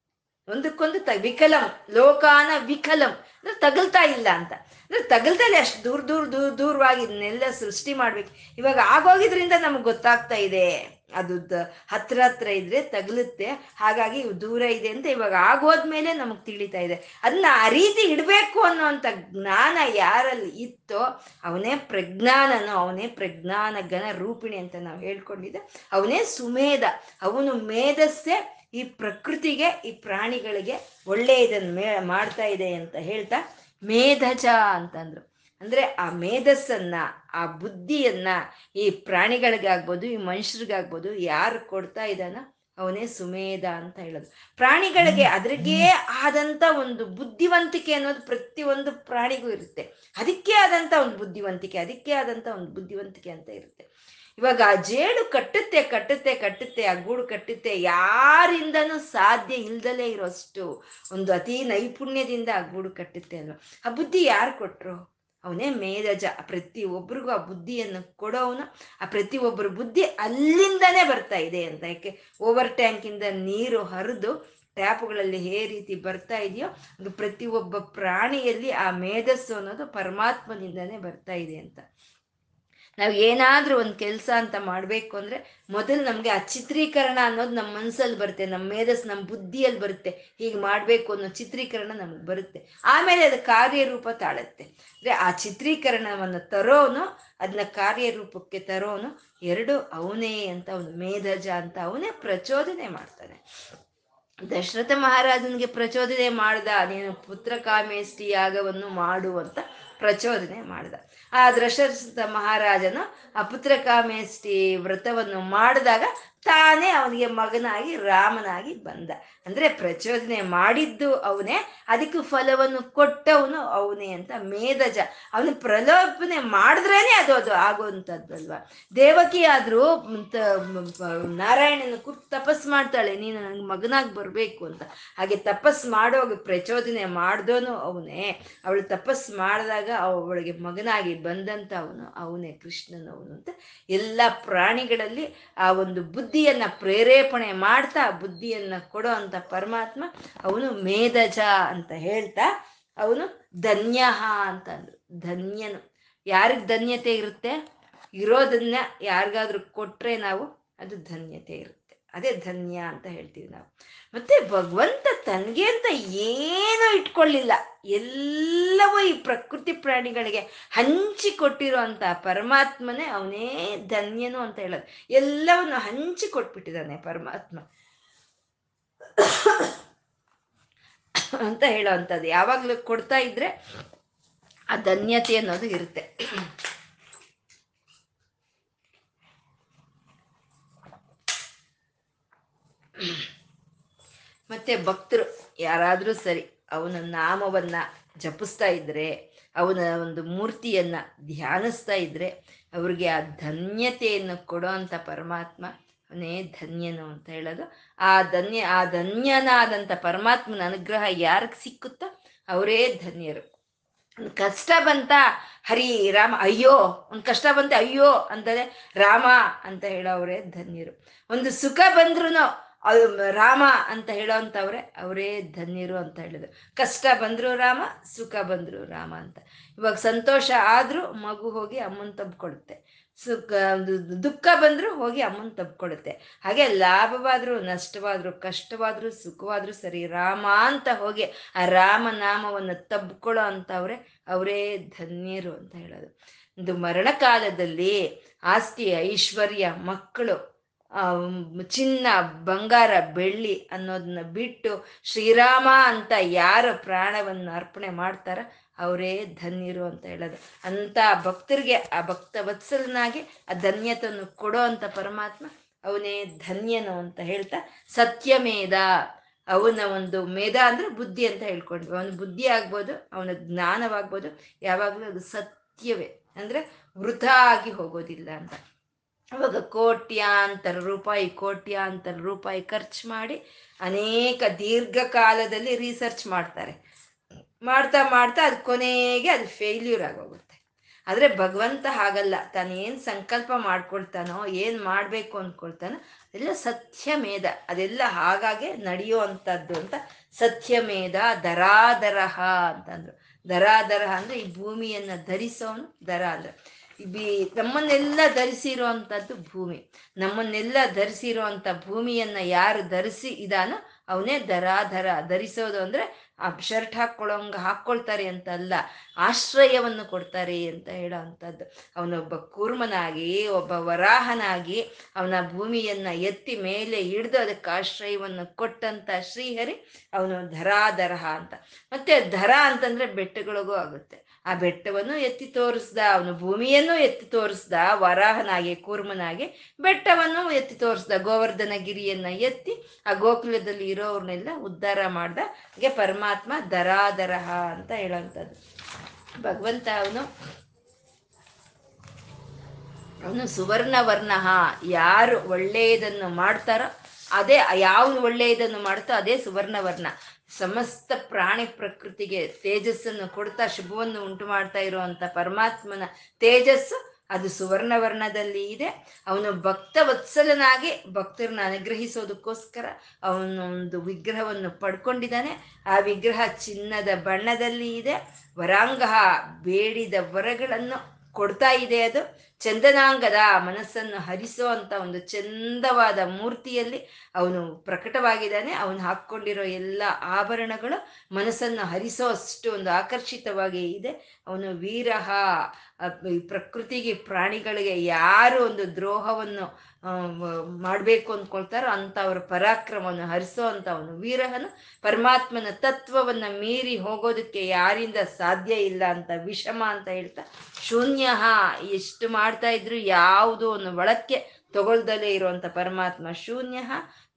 ಒಂದಕ್ಕೊಂದು ತ, ವಿಕಲಂ, ಲೋಕಾನ ವಿಕಲಂ. ಅಂದ್ರೆ ತಗಲ್ತಾ ಇಲ್ಲ ಅಂತ. ಅಂದ್ರೆ ಇಲ್ಲ, ಅಷ್ಟು ದೂರ ದೂರ ದೂರ ದೂರವಾಗಿ ಇದನ್ನೆಲ್ಲ ಸೃಷ್ಟಿ ಮಾಡ್ಬೇಕು. ಇವಾಗ ಆಗೋಗಿದ್ರಿಂದ ನಮ್ಗೆ ಗೊತ್ತಾಗ್ತಾ ಇದೆ. ಅದು ಹತ್ರ ಹತ್ರ ಇದ್ರೆ ತಗಲುತ್ತೆ. ಹಾಗಾಗಿ ದೂರ ಇದೆ ಅಂತ ಇವಾಗ ಆಗೋದ್ಮೇಲೆ ನಮಗ್ ತಿಳಿತಾ ಇದೆ. ಅದನ್ನ ಆ ರೀತಿ ಇಡಬೇಕು ಅನ್ನೋಂಥ ಜ್ಞಾನ ಯಾರಲ್ಲಿ ಇತ್ತೋ ಅವನೇ ಪ್ರಜ್ಞಾನನು, ಅವನೇ ಪ್ರಜ್ಞಾನ ಘನ ರೂಪಿಣಿ ಅಂತ ನಾವು ಹೇಳ್ಕೊಂಡಿದ್ದೆ. ಅವನೇ ಸುಮೇಧ. ಅವನು ಮೇಧಸ್ಸೆ ಈ ಪ್ರಕೃತಿಗೆ, ಈ ಪ್ರಾಣಿಗಳಿಗೆ ಒಳ್ಳೆಯದನ್ನು ಮೇ, ಮಾಡ್ತಾ ಇದೆ ಅಂತ ಹೇಳ್ತಾ ಮೇಧಜ ಅಂತಂದ್ರು. ಅಂದ್ರೆ ಆ ಮೇಧಸ್ಸನ್ನ ಆ ಬುದ್ಧಿಯನ್ನ ಈ ಪ್ರಾಣಿಗಳಿಗಾಗ್ಬೋದು ಈ ಮನುಷ್ಯರಿಗಾಗ್ಬೋದು ಯಾರು ಕೊಡ್ತಾ ಇದ್ದಾನ ಅವನೇ ಸುಮೇಧ ಅಂತ ಹೇಳೋದು. ಪ್ರಾಣಿಗಳಿಗೆ ಅದ್ರಿಗೇ ಆದಂತ ಒಂದು ಬುದ್ಧಿವಂತಿಕೆ ಅನ್ನೋದು ಪ್ರತಿಯೊಂದು ಪ್ರಾಣಿಗೂ ಇರುತ್ತೆ. ಅದಕ್ಕೆ ಆದಂತ ಒಂದು ಬುದ್ಧಿವಂತಿಕೆ ಅದಕ್ಕೆ ಆದಂತ ಒಂದು ಬುದ್ಧಿವಂತಿಕೆ ಅಂತ ಇರುತ್ತೆ. ಇವಾಗ ಆ ಜೇಡು ಕಟ್ಟುತ್ತೆ ಕಟ್ಟುತ್ತೆ ಕಟ್ಟುತ್ತೆ ಆ ಗೂಡು ಕಟ್ಟುತ್ತೆ ಯಾರಿಂದನೂ ಸಾಧ್ಯ ಇಲ್ದಲೇ ಇರೋಷ್ಟು ಒಂದು ಅತಿ ನೈಪುಣ್ಯದಿಂದ ಆ ಗೂಡು ಕಟ್ಟುತ್ತೆ ಅಲ್ವಾ? ಆ ಬುದ್ಧಿ ಯಾರು ಕೊಟ್ರು? ಅವನೇ ಮೇಧಜ ಪ್ರತಿ ಒಬ್ರಿಗೂ ಆ ಬುದ್ಧಿಯನ್ನು ಕೊಡೋವನು, ಆ ಪ್ರತಿ ಒಬ್ಬರ ಬುದ್ಧಿ ಅಲ್ಲಿಂದನೇ ಬರ್ತಾ ಇದೆ ಅಂತ. ಯಾಕೆ? ಓವರ್ ಟ್ಯಾಂಕಿಂದ ನೀರು ಹರಿದು ಟ್ಯಾಪ್ಗಳಲ್ಲಿ ಹೇ ರೀತಿ ಬರ್ತಾ ಇದೆಯೋ, ಅದು ಪ್ರತಿ ಒಬ್ಬ ಪ್ರಾಣಿಯಲ್ಲಿ ಆ ಮೇಧಸ್ಸು ಅನ್ನೋದು ಪರಮಾತ್ಮನಿಂದನೇ ಬರ್ತಾ ಇದೆ ಅಂತ. ನಾವು ಏನಾದ್ರೂ ಒಂದು ಕೆಲಸ ಅಂತ ಮಾಡಬೇಕು ಅಂದ್ರೆ ಮೊದಲು ನಮಗೆ ಆ ಚಿತ್ರೀಕರಣ ಅನ್ನೋದು ನಮ್ಮ ಮನಸ್ಸಲ್ಲಿ ಬರುತ್ತೆ ನಮ್ಮ ಮೇಧಸ್ ನಮ್ಮ ಬುದ್ಧಿಯಲ್ಲಿ ಬರುತ್ತೆ ಹೀಗೆ ಮಾಡಬೇಕು ಅನ್ನೋ ಚಿತ್ರೀಕರಣ ನಮಗೆ ಬರುತ್ತೆ. ಆಮೇಲೆ ಅದು ಕಾರ್ಯರೂಪ ತಾಳುತ್ತೆ. ಅಂದ್ರೆ ಆ ಚಿತ್ರೀಕರಣವನ್ನು ತರೋನು ಅದನ್ನ ಕಾರ್ಯರೂಪಕ್ಕೆ ತರೋನು ಎರಡು ಅವನೇ ಅಂತ ಅವನು ಮೇಧಜ ಅಂತ ಅವನೇ ಪ್ರಚೋದನೆ ಮಾಡ್ತಾನೆ. ದಶರಥ ಮಹಾರಾಜನಿಗೆ ಪ್ರಚೋದನೆ ಮಾಡ್ದ, ನೀನು ಪುತ್ರ ಕಾಮೇಷ್ಟಿ ಯಾಗವನ್ನು ಮಾಡು ಅಂತ ಪ್ರಚೋದನೆ ಮಾಡ್ದ. ಆ ದಶರಥ ಮಹಾರಾಜನು ಆ ಪುತ್ರಕಾಮೇಷ್ಟಿ ವ್ರತವನ್ನು ಮಾಡಿದಾಗ ತಾನೇ ಅವನಿಗೆ ಮಗನಾಗಿ, ರಾಮನಾಗಿ ಬಂದ. ಅಂದ್ರೆ ಪ್ರಚೋದನೆ ಮಾಡಿದ್ದು ಅವನೇ, ಅದಕ್ಕೆ ಫಲವನ್ನು ಕೊಟ್ಟವನು ಅವನೇ ಅಂತ ಮೇಧಜ ಅವನು ಪ್ರಲೋಭನೆ ಮಾಡಿದ್ರೇನೆ ಅದು ಅದು ಆಗುವಂಥದ್ದಲ್ವಾ? ದೇವಕಿ ಆದ್ರೂ ನಾರಾಯಣನ ಕುರಿತು ತಪಸ್ ಮಾಡ್ತಾಳೆ, ನೀನು ನನಗೆ ಮಗನಾಗಿ ಬರಬೇಕು ಅಂತ. ಹಾಗೆ ತಪಸ್ ಮಾಡೋಗ ಪ್ರಚೋದನೆ ಮಾಡ್ದೋನು ಅವನೇ. ಅವಳು ತಪಸ್ ಮಾಡಿದಾಗ ಅವಳಿಗೆ ಮಗನಾಗಿ ಬಂದಂತ ಅವನು, ಅವನೇ ಕೃಷ್ಣನವನು ಅಂತ. ಎಲ್ಲ ಪ್ರಾಣಿಗಳಲ್ಲಿ ಆ ಒಂದು ಬುದ್ಧಿಯನ್ನ ಪ್ರೇರೇಪಣೆ ಮಾಡ್ತಾ ಬುದ್ಧಿಯನ್ನ ಕೊಡೋ ಅಂತ ಪರಮಾತ್ಮ ಅವನು ಮೇಧಜ ಅಂತ ಹೇಳ್ತಾ ಅವನು ಧನ್ಯ ಅಂತ ಅಂದ್ರು. ಧನ್ಯನು. ಯಾರಿಗೆ ಧನ್ಯತೆ ಇರುತ್ತೆ? ಇರೋದನ್ನ ಯಾರಿಗಾದ್ರೂ ಕೊಟ್ರೆ ನಾವು ಅದು ಧನ್ಯತೆ ಇರುತ್ತೆ. ಅದೇ ಧನ್ಯ ಅಂತ ಹೇಳ್ತೀವಿ ನಾವು. ಮತ್ತೆ ಭಗವಂತ ತನಗೆ ಅಂತ ಏನೂ ಇಟ್ಕೊಳ್ಳಿಲ್ಲ. ಎಲ್ಲವೂ ಈ ಪ್ರಕೃತಿ ಪ್ರಾಣಿಗಳಿಗೆ ಹಂಚಿಕೊಟ್ಟಿರೋ ಅಂತ ಪರಮಾತ್ಮನೇ ಅವನೇ ಧನ್ಯನು ಅಂತ ಹೇಳೋದು. ಎಲ್ಲವನ್ನು ಹಂಚಿ ಕೊಟ್ಬಿಟ್ಟಿದ್ದಾನೆ ಪರಮಾತ್ಮ. ಅಂತ ಹೇಳೋ ಅಂಥದ್ದು ಯಾವಾಗಲೂ ಕೊಡ್ತಾ ಇದ್ರೆ ಆ ಧನ್ಯತೆ ಅನ್ನೋದು ಇರುತ್ತೆ. ಮತ್ತೆ ಭಕ್ತರು ಯಾರಾದರೂ ಸರಿ ಅವನ ನಾಮವನ್ನ ಜಪಿಸ್ತಾ ಇದ್ದರೆ ಅವನ ಒಂದು ಮೂರ್ತಿಯನ್ನ ಧ್ಯಾನಿಸ್ತಾ ಇದ್ದರೆ ಅವ್ರಿಗೆ ಆ ಧನ್ಯತೆಯನ್ನು ಕೊಡೋ ಅಂಥ ಪರಮಾತ್ಮ ಅವನೇ ಧನ್ಯನು ಅಂತ ಹೇಳೋದು. ಆ ಧನ್ಯ, ಆ ಧನ್ಯನಾದಂಥ ಪರಮಾತ್ಮನ ಅನುಗ್ರಹ ಯಾರಿಗೆ ಸಿಕ್ಕುತ್ತೋ ಅವರೇ ಧನ್ಯರು. ಕಷ್ಟ ಬಂತ ಹರಿ ರಾಮ, ಅಯ್ಯೋ, ಒಂದು ಕಷ್ಟ ಬಂತೆ ಅಯ್ಯೋ ಅಂತಂದ್ರೆ ರಾಮ ಅಂತ ಹೇಳೋವ್ರೆ ಧನ್ಯರು. ಒಂದು ಸುಖ ಬಂದ್ರು ಅದು ರಾಮ ಅಂತ ಹೇಳೋಂಥವ್ರೆ, ಅವರೇ ಧನ್ಯರು ಅಂತ ಹೇಳಿದ್ರು. ಕಷ್ಟ ಬಂದ್ರು ರಾಮ, ಸುಖ ಬಂದ್ರು ರಾಮ ಅಂತ. ಇವಾಗ ಸಂತೋಷ ಆದ್ರೂ ಮಗು ಹೋಗಿ ಅಮ್ಮನ್ ತಬ್ಕೊಡುತ್ತೆ. ಸುಖ ದುಃಖ ಬಂದ್ರು ಹೋಗಿ ಅಮ್ಮನ್ ತಬ್ಕೊಡುತ್ತೆ. ಹಾಗೆ ಲಾಭವಾದ್ರು, ನಷ್ಟವಾದ್ರು, ಕಷ್ಟವಾದ್ರು, ಸುಖವಾದ್ರು ಸರಿ ರಾಮ ಅಂತ ಹೋಗಿ ಆ ರಾಮನಾಮವನ್ನು ತಬ್ಕೊಳ್ಳೋ ಅಂತವ್ರೆ ಅವರೇ ಧನ್ಯರು ಅಂತ ಹೇಳೋದು. ಒಂದು ಮರಣಕಾಲದಲ್ಲಿ ಆಸ್ತಿ ಐಶ್ವರ್ಯ ಮಕ್ಕಳು ಚಿನ್ನ, ಬಂಗಾರ, ಬೆಳ್ಳಿ ಅನ್ನೋದನ್ನ ಬಿಟ್ಟು ಶ್ರೀರಾಮ ಅಂತ ಯಾರು ಪ್ರಾಣವನ್ನು ಅರ್ಪಣೆ ಮಾಡ್ತಾರ ಅವರೇ ಧನ್ಯರು ಅಂತ ಹೇಳೋದು. ಅಂತ ಭಕ್ತರಿಗೆ, ಆ ಭಕ್ತ ವತ್ಸಲನಾಗಿ ಆ ಧನ್ಯತನ್ನು ಕೊಡೋ ಅಂತ ಪರಮಾತ್ಮ ಅವನೇ ಧನ್ಯನು ಅಂತ ಹೇಳ್ತಾ ಸತ್ಯಮೇಧ ಅವನ ಒಂದು ಮೇಧ ಅಂದ್ರೆ ಬುದ್ಧಿ ಅಂತ ಹೇಳ್ಕೊಂಡ್ವಿ. ಅವನ ಬುದ್ಧಿ ಆಗ್ಬೋದು, ಅವನ ಜ್ಞಾನವಾಗ್ಬೋದು, ಯಾವಾಗಲೂ ಅದು ಸತ್ಯವೇ. ಅಂದ್ರೆ ವೃಥಾ ಆಗಿ ಹೋಗೋದಿಲ್ಲ ಅಂತ. ಅವಾಗ ಕೋಟ್ಯಾಂತರ ರೂಪಾಯಿ ಕೋಟ್ಯಾಂತರ ರೂಪಾಯಿ ಖರ್ಚು ಮಾಡಿ ಅನೇಕ ದೀರ್ಘಕಾಲದಲ್ಲಿ ರಿಸರ್ಚ್ ಮಾಡ್ತಾರೆ. ಮಾಡ್ತಾ ಮಾಡ್ತಾ ಅದು ಕೊನೆಗೆ ಅದು ಫೇಲ್ಯೂರ್ ಆಗೋಗುತ್ತೆ. ಆದರೆ ಭಗವಂತ ಹಾಗಲ್ಲ. ತಾನೇನು ಸಂಕಲ್ಪ ಮಾಡ್ಕೊಳ್ತಾನೋ, ಏನು ಮಾಡಬೇಕು ಅಂದ್ಕೊಳ್ತಾನೋ ಅದೆಲ್ಲ ಸತ್ಯಮೇಧ. ಅದೆಲ್ಲ ಹಾಗಾಗೆ ನಡೆಯೋ ಅಂಥದ್ದು ಅಂತ ಸತ್ಯಮೇಧ, ದರಾದರಹ ಅಂತಂದ್ರು. ದರಾದರಹ ಅಂದರೆ ಈ ಭೂಮಿಯನ್ನು ಧರಿಸೋನು ದರ ಅಂದ್ರೆ ಬಿ, ನಮ್ಮನ್ನೆಲ್ಲ ಧರಿಸಿರುವಂಥದ್ದು ಭೂಮಿ. ನಮ್ಮನ್ನೆಲ್ಲ ಧರಿಸಿರುವಂಥ ಭೂಮಿಯನ್ನ ಯಾರು ಧರಿಸಿ ಇದಾನೋ ಅವನೇ ದರಾಧರ. ಧರಿಸೋದು ಅಂದ್ರೆ ಆ ಶರ್ಟ್ ಹಾಕ್ಕೊಳ್ಳೋಂಗ ಹಾಕ್ಕೊಳ್ತಾರೆ ಅಂತ ಅಲ್ಲ ಆಶ್ರಯವನ್ನು ಕೊಡ್ತಾರೆ ಅಂತ ಹೇಳೋ ಅಂಥದ್ದು ಅವನೊಬ್ಬ ಕೂರ್ಮನಾಗಿ, ಒಬ್ಬ ವರಾಹನಾಗಿ ಅವನ ಭೂಮಿಯನ್ನ ಎತ್ತಿ ಮೇಲೆ ಹಿಡಿದು ಅದಕ್ಕೆ ಆಶ್ರಯವನ್ನು ಕೊಟ್ಟಂತ ಶ್ರೀಹರಿ ಅವನು ಧರಾಧರ ಅಂತ. ಮತ್ತೆ ಧರ ಅಂತಂದ್ರೆ ಬೆಟ್ಟಗಳಿಗೂ ಆಗುತ್ತೆ. ಆ ಬೆಟ್ಟವನ್ನು ಎತ್ತಿ ತೋರಿಸ್ದ, ಅವನು ಭೂಮಿಯನ್ನು ಎತ್ತಿ ತೋರಿಸ್ದ, ವರಾಹನಾಗಿ, ಕೂರ್ಮನಾಗಿ ಬೆಟ್ಟವನ್ನು ಎತ್ತಿ ತೋರಿಸ್ದ ಗೋವರ್ಧನ ಗಿರಿಯನ್ನ ಎತ್ತಿ ಆ ಗೋಕುಲದಲ್ಲಿ ಇರೋರ್ನೆಲ್ಲ ಉದ್ಧಾರ ಮಾಡ್ದ, ಹಾಗೆ ಪರಮಾತ್ಮ ದರಾದರಹ ಅಂತ ಹೇಳೋಂಥದ್ದು ಭಗವಂತ ಅವನು ಅವನು ಸುವರ್ಣ ವರ್ಣ ಯಾರು ಒಳ್ಳೆಯದನ್ನು ಮಾಡ್ತಾರೋ, ಅದೇ, ಯಾವ ಒಳ್ಳೆಯದನ್ನು ಮಾಡ್ತೋ ಅದೇ ಸುವರ್ಣ ವರ್ಣ ಸಮಸ್ತ ಪ್ರಾಣಿ ಪ್ರಕೃತಿಗೆ ತೇಜಸ್ಸನ್ನು ಕೊಡ್ತಾ ಶುಭವನ್ನು ಉಂಟು ಮಾಡ್ತಾ ಇರುವಂತ ಪರಮಾತ್ಮನ ತೇಜಸ್ಸು ಅದು ಸುವರ್ಣ ವರ್ಣದಲ್ಲಿ ಇದೆ. ಅವನು ಭಕ್ತ ವತ್ಸಲನಾಗಿ ಭಕ್ತರನ್ನ ಅನುಗ್ರಹಿಸೋದಕ್ಕೋಸ್ಕರ ಅವನು ಒಂದು ವಿಗ್ರಹವನ್ನು ಪಡ್ಕೊಂಡಿದ್ದಾನೆ. ಆ ವಿಗ್ರಹ ಚಿನ್ನದ ಬಣ್ಣದಲ್ಲಿ ಇದೆ. ವರಾಂಗ ಬೇಡಿದ ವರಗಳನ್ನು ಕೊಡ್ತಾ ಇದೆ ಅದು. ಚಂದನಾಂಗದ ಮನಸ್ಸನ್ನು ಹರಿಸೋ ಅಂತ ಒಂದು ಚಂದವಾದ ಮೂರ್ತಿಯಲ್ಲಿ ಅವನು ಪ್ರಕಟವಾಗಿದ್ದಾನೆ. ಅವನು ಹಾಕ್ಕೊಂಡಿರೋ ಎಲ್ಲ ಆಭರಣಗಳು ಮನಸ್ಸನ್ನು ಹರಿಸೋ ಅಷ್ಟು ಒಂದು ಆಕರ್ಷಿತವಾಗಿ ಇದೆ. ಅವನು ವೀರಹ ಪ್ರಕೃತಿಗೆ ಪ್ರಾಣಿಗಳಿಗೆ ಯಾರು ಒಂದು ದ್ರೋಹವನ್ನು ಮಾಡಬೇಕು ಅಂದ್ಕೊಳ್ತಾರೋ ಅಂತ ಅವರ ಪರಾಕ್ರಮವನ್ನು ಹರಿಸೋ ಅಂತ ಅವನು ವೀರಹನು ಪರಮಾತ್ಮನ ತತ್ವವನ್ನು ಮೀರಿ ಹೋಗೋದಕ್ಕೆ ಯಾರಿಂದ ಸಾಧ್ಯ ಇಲ್ಲ ಅಂತ ವಿಷಮ ಅಂತ ಹೇಳ್ತಾ ಶೂನ್ಯ ಎಷ್ಟು ಮಾಡ್ತಾ ಇದ್ರು ಯಾವುದೋ ಒಂದು ಒಳಕ್ಕೆ ತಗೊಳ್ದಲೇ ಇರುವಂತ ಪರಮಾತ್ಮ ಶೂನ್ಯ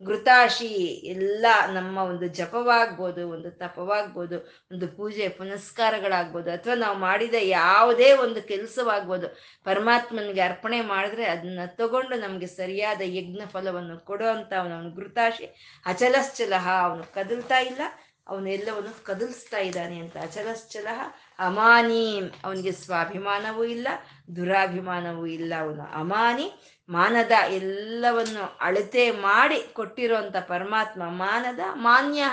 ಘೃತಾಶಿ ಎಲ್ಲ ನಮ್ಮ ಒಂದು ಜಪವಾಗ್ಬೋದು, ಒಂದು ತಪವಾಗ್ಬೋದು, ಒಂದು ಪೂಜೆ ಪುನಸ್ಕಾರಗಳಾಗ್ಬೋದು, ಅಥವಾ ನಾವು ಮಾಡಿದ ಯಾವುದೇ ಒಂದು ಕೆಲಸವಾಗ್ಬೋದು, ಪರಮಾತ್ಮನಿಗೆ ಅರ್ಪಣೆ ಮಾಡಿದ್ರೆ ಅದನ್ನ ತಗೊಂಡು ನಮಗೆ ಸರಿಯಾದ ಯಜ್ಞ ಫಲವನ್ನು ಕೊಡುವಂತ ಅವನು ಘೃತಾಶಿ ಅಚಲಶ್ಚಲಹ, ಅವನು ಕದಲ್ತಾ ಇಲ್ಲ. ಅವನೆಲ್ಲವನ್ನು ಕದಲ್ಸ್ತಾ ಇದ್ದಾನೆ ಅಂತ. ಅಚಲಶ್ಚಲ ಅಮಾನಿ, ಅವನಿಗೆ ಸ್ವಾಭಿಮಾನವೂ ಇಲ್ಲ, ದುರಾಭಿಮಾನವೂ ಇಲ್ಲ. ಅವನು ಅಮಾನಿ, ಮಾನದ ಎಲ್ಲವನ್ನು ಅಳತೆ ಮಾಡಿ ಕೊಟ್ಟಿರುವಂತ ಪರಮಾತ್ಮ, ಮಾನದ ಮಾನ್ಯ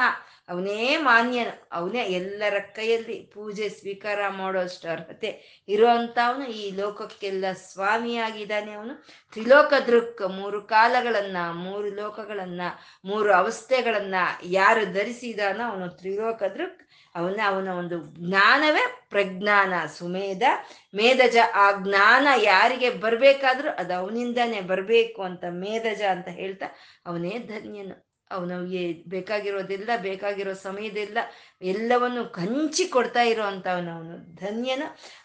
ಅವನೇ ಮಾನ್ಯನು, ಅವನೇ ಎಲ್ಲರ ಕೈಯಲ್ಲಿ ಪೂಜೆ ಸ್ವೀಕಾರ ಮಾಡೋಷ್ಟು ಅರ್ಹತೆ ಇರುವಂಥವನು ಈ ಲೋಕಕ್ಕೆಲ್ಲ ಸ್ವಾಮಿಯಾಗಿದ್ದಾನೆ ಅವನು. ತ್ರಿಲೋಕ ದೃಕ್, ಮೂರು ಕಾಲಗಳನ್ನ, ಮೂರು ಲೋಕಗಳನ್ನ, ಮೂರು ಅವಸ್ಥೆಗಳನ್ನ ಯಾರು ಧರಿಸಿದಾನೋ ಅವನು ತ್ರಿಲೋಕ ದೃಕ್. ಅವನ ಅವನ ಒಂದು ಜ್ಞಾನವೇ ಪ್ರಜ್ಞಾನ, ಸುಮೇಧ, ಮೇಧಜ. ಆ ಜ್ಞಾನ ಯಾರಿಗೆ ಬರ್ಬೇಕಾದ್ರೂ ಅದು ಅವನಿಂದಾನೆ ಬರಬೇಕು ಅಂತ ಮೇಧಜ ಅಂತ ಹೇಳ್ತಾ ಅವನೇ ಧನ್ಯನು. ಅವನು ಬೇಕಾಗಿರೋದೆಲ್ಲ, ಬೇಕಾಗಿರೋ ಸಮಯದೆಲ್ಲ ಎಲ್ಲವನ್ನು ಕಂಚಿ ಕೊಡ್ತಾ ಇರೋ ಅಂಥವನು ಅವನು. ಧನ್ಯನ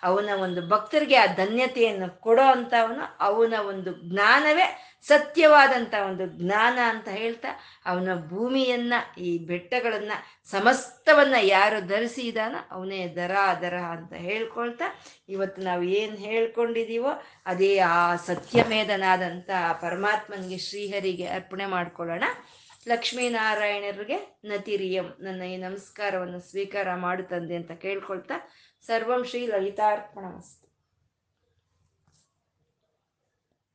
ಅವನ ಒಂದು ಭಕ್ತರಿಗೆ ಆ ಧನ್ಯತೆಯನ್ನು ಕೊಡೋ ಅಂಥವನು ಅವನ ಒಂದು ಜ್ಞಾನವೇ ಸತ್ಯವಾದಂಥ ಒಂದು ಜ್ಞಾನ ಅಂತ ಹೇಳ್ತಾ ಅವನ ಭೂಮಿಯನ್ನ, ಈ ಬೆಟ್ಟಗಳನ್ನ, ಸಮಸ್ತವನ್ನ ಯಾರು ಧರಿಸಿದಾನ ಅವನೇ ದರ ದರ ಅಂತ ಹೇಳ್ಕೊಳ್ತಾ ಇವತ್ತು ನಾವು ಏನು ಹೇಳ್ಕೊಂಡಿದೀವೋ ಅದೇ ಆ ಸತ್ಯಮೇಧನಾದಂಥ ಪರಮಾತ್ಮನಿಗೆ ಶ್ರೀಹರಿಗೆ ಅರ್ಪಣೆ ಮಾಡ್ಕೊಳ್ಳೋಣ. ಲಕ್ಷ್ಮೀನಾರಾಯಣರಿಗೆ ನತಿರಿಯಂ ನನ್ನ ಈ ನಮಸ್ಕಾರವನ್ನು ಸ್ವೀಕಾರ ಮಾಡುತ್ತಂದೆ ಅಂತ ಕೇಳ್ಕೊಳ್ತಾ ಸರ್ವಂ ಶ್ರೀ ಲಲಿತಾರ್ಪಣ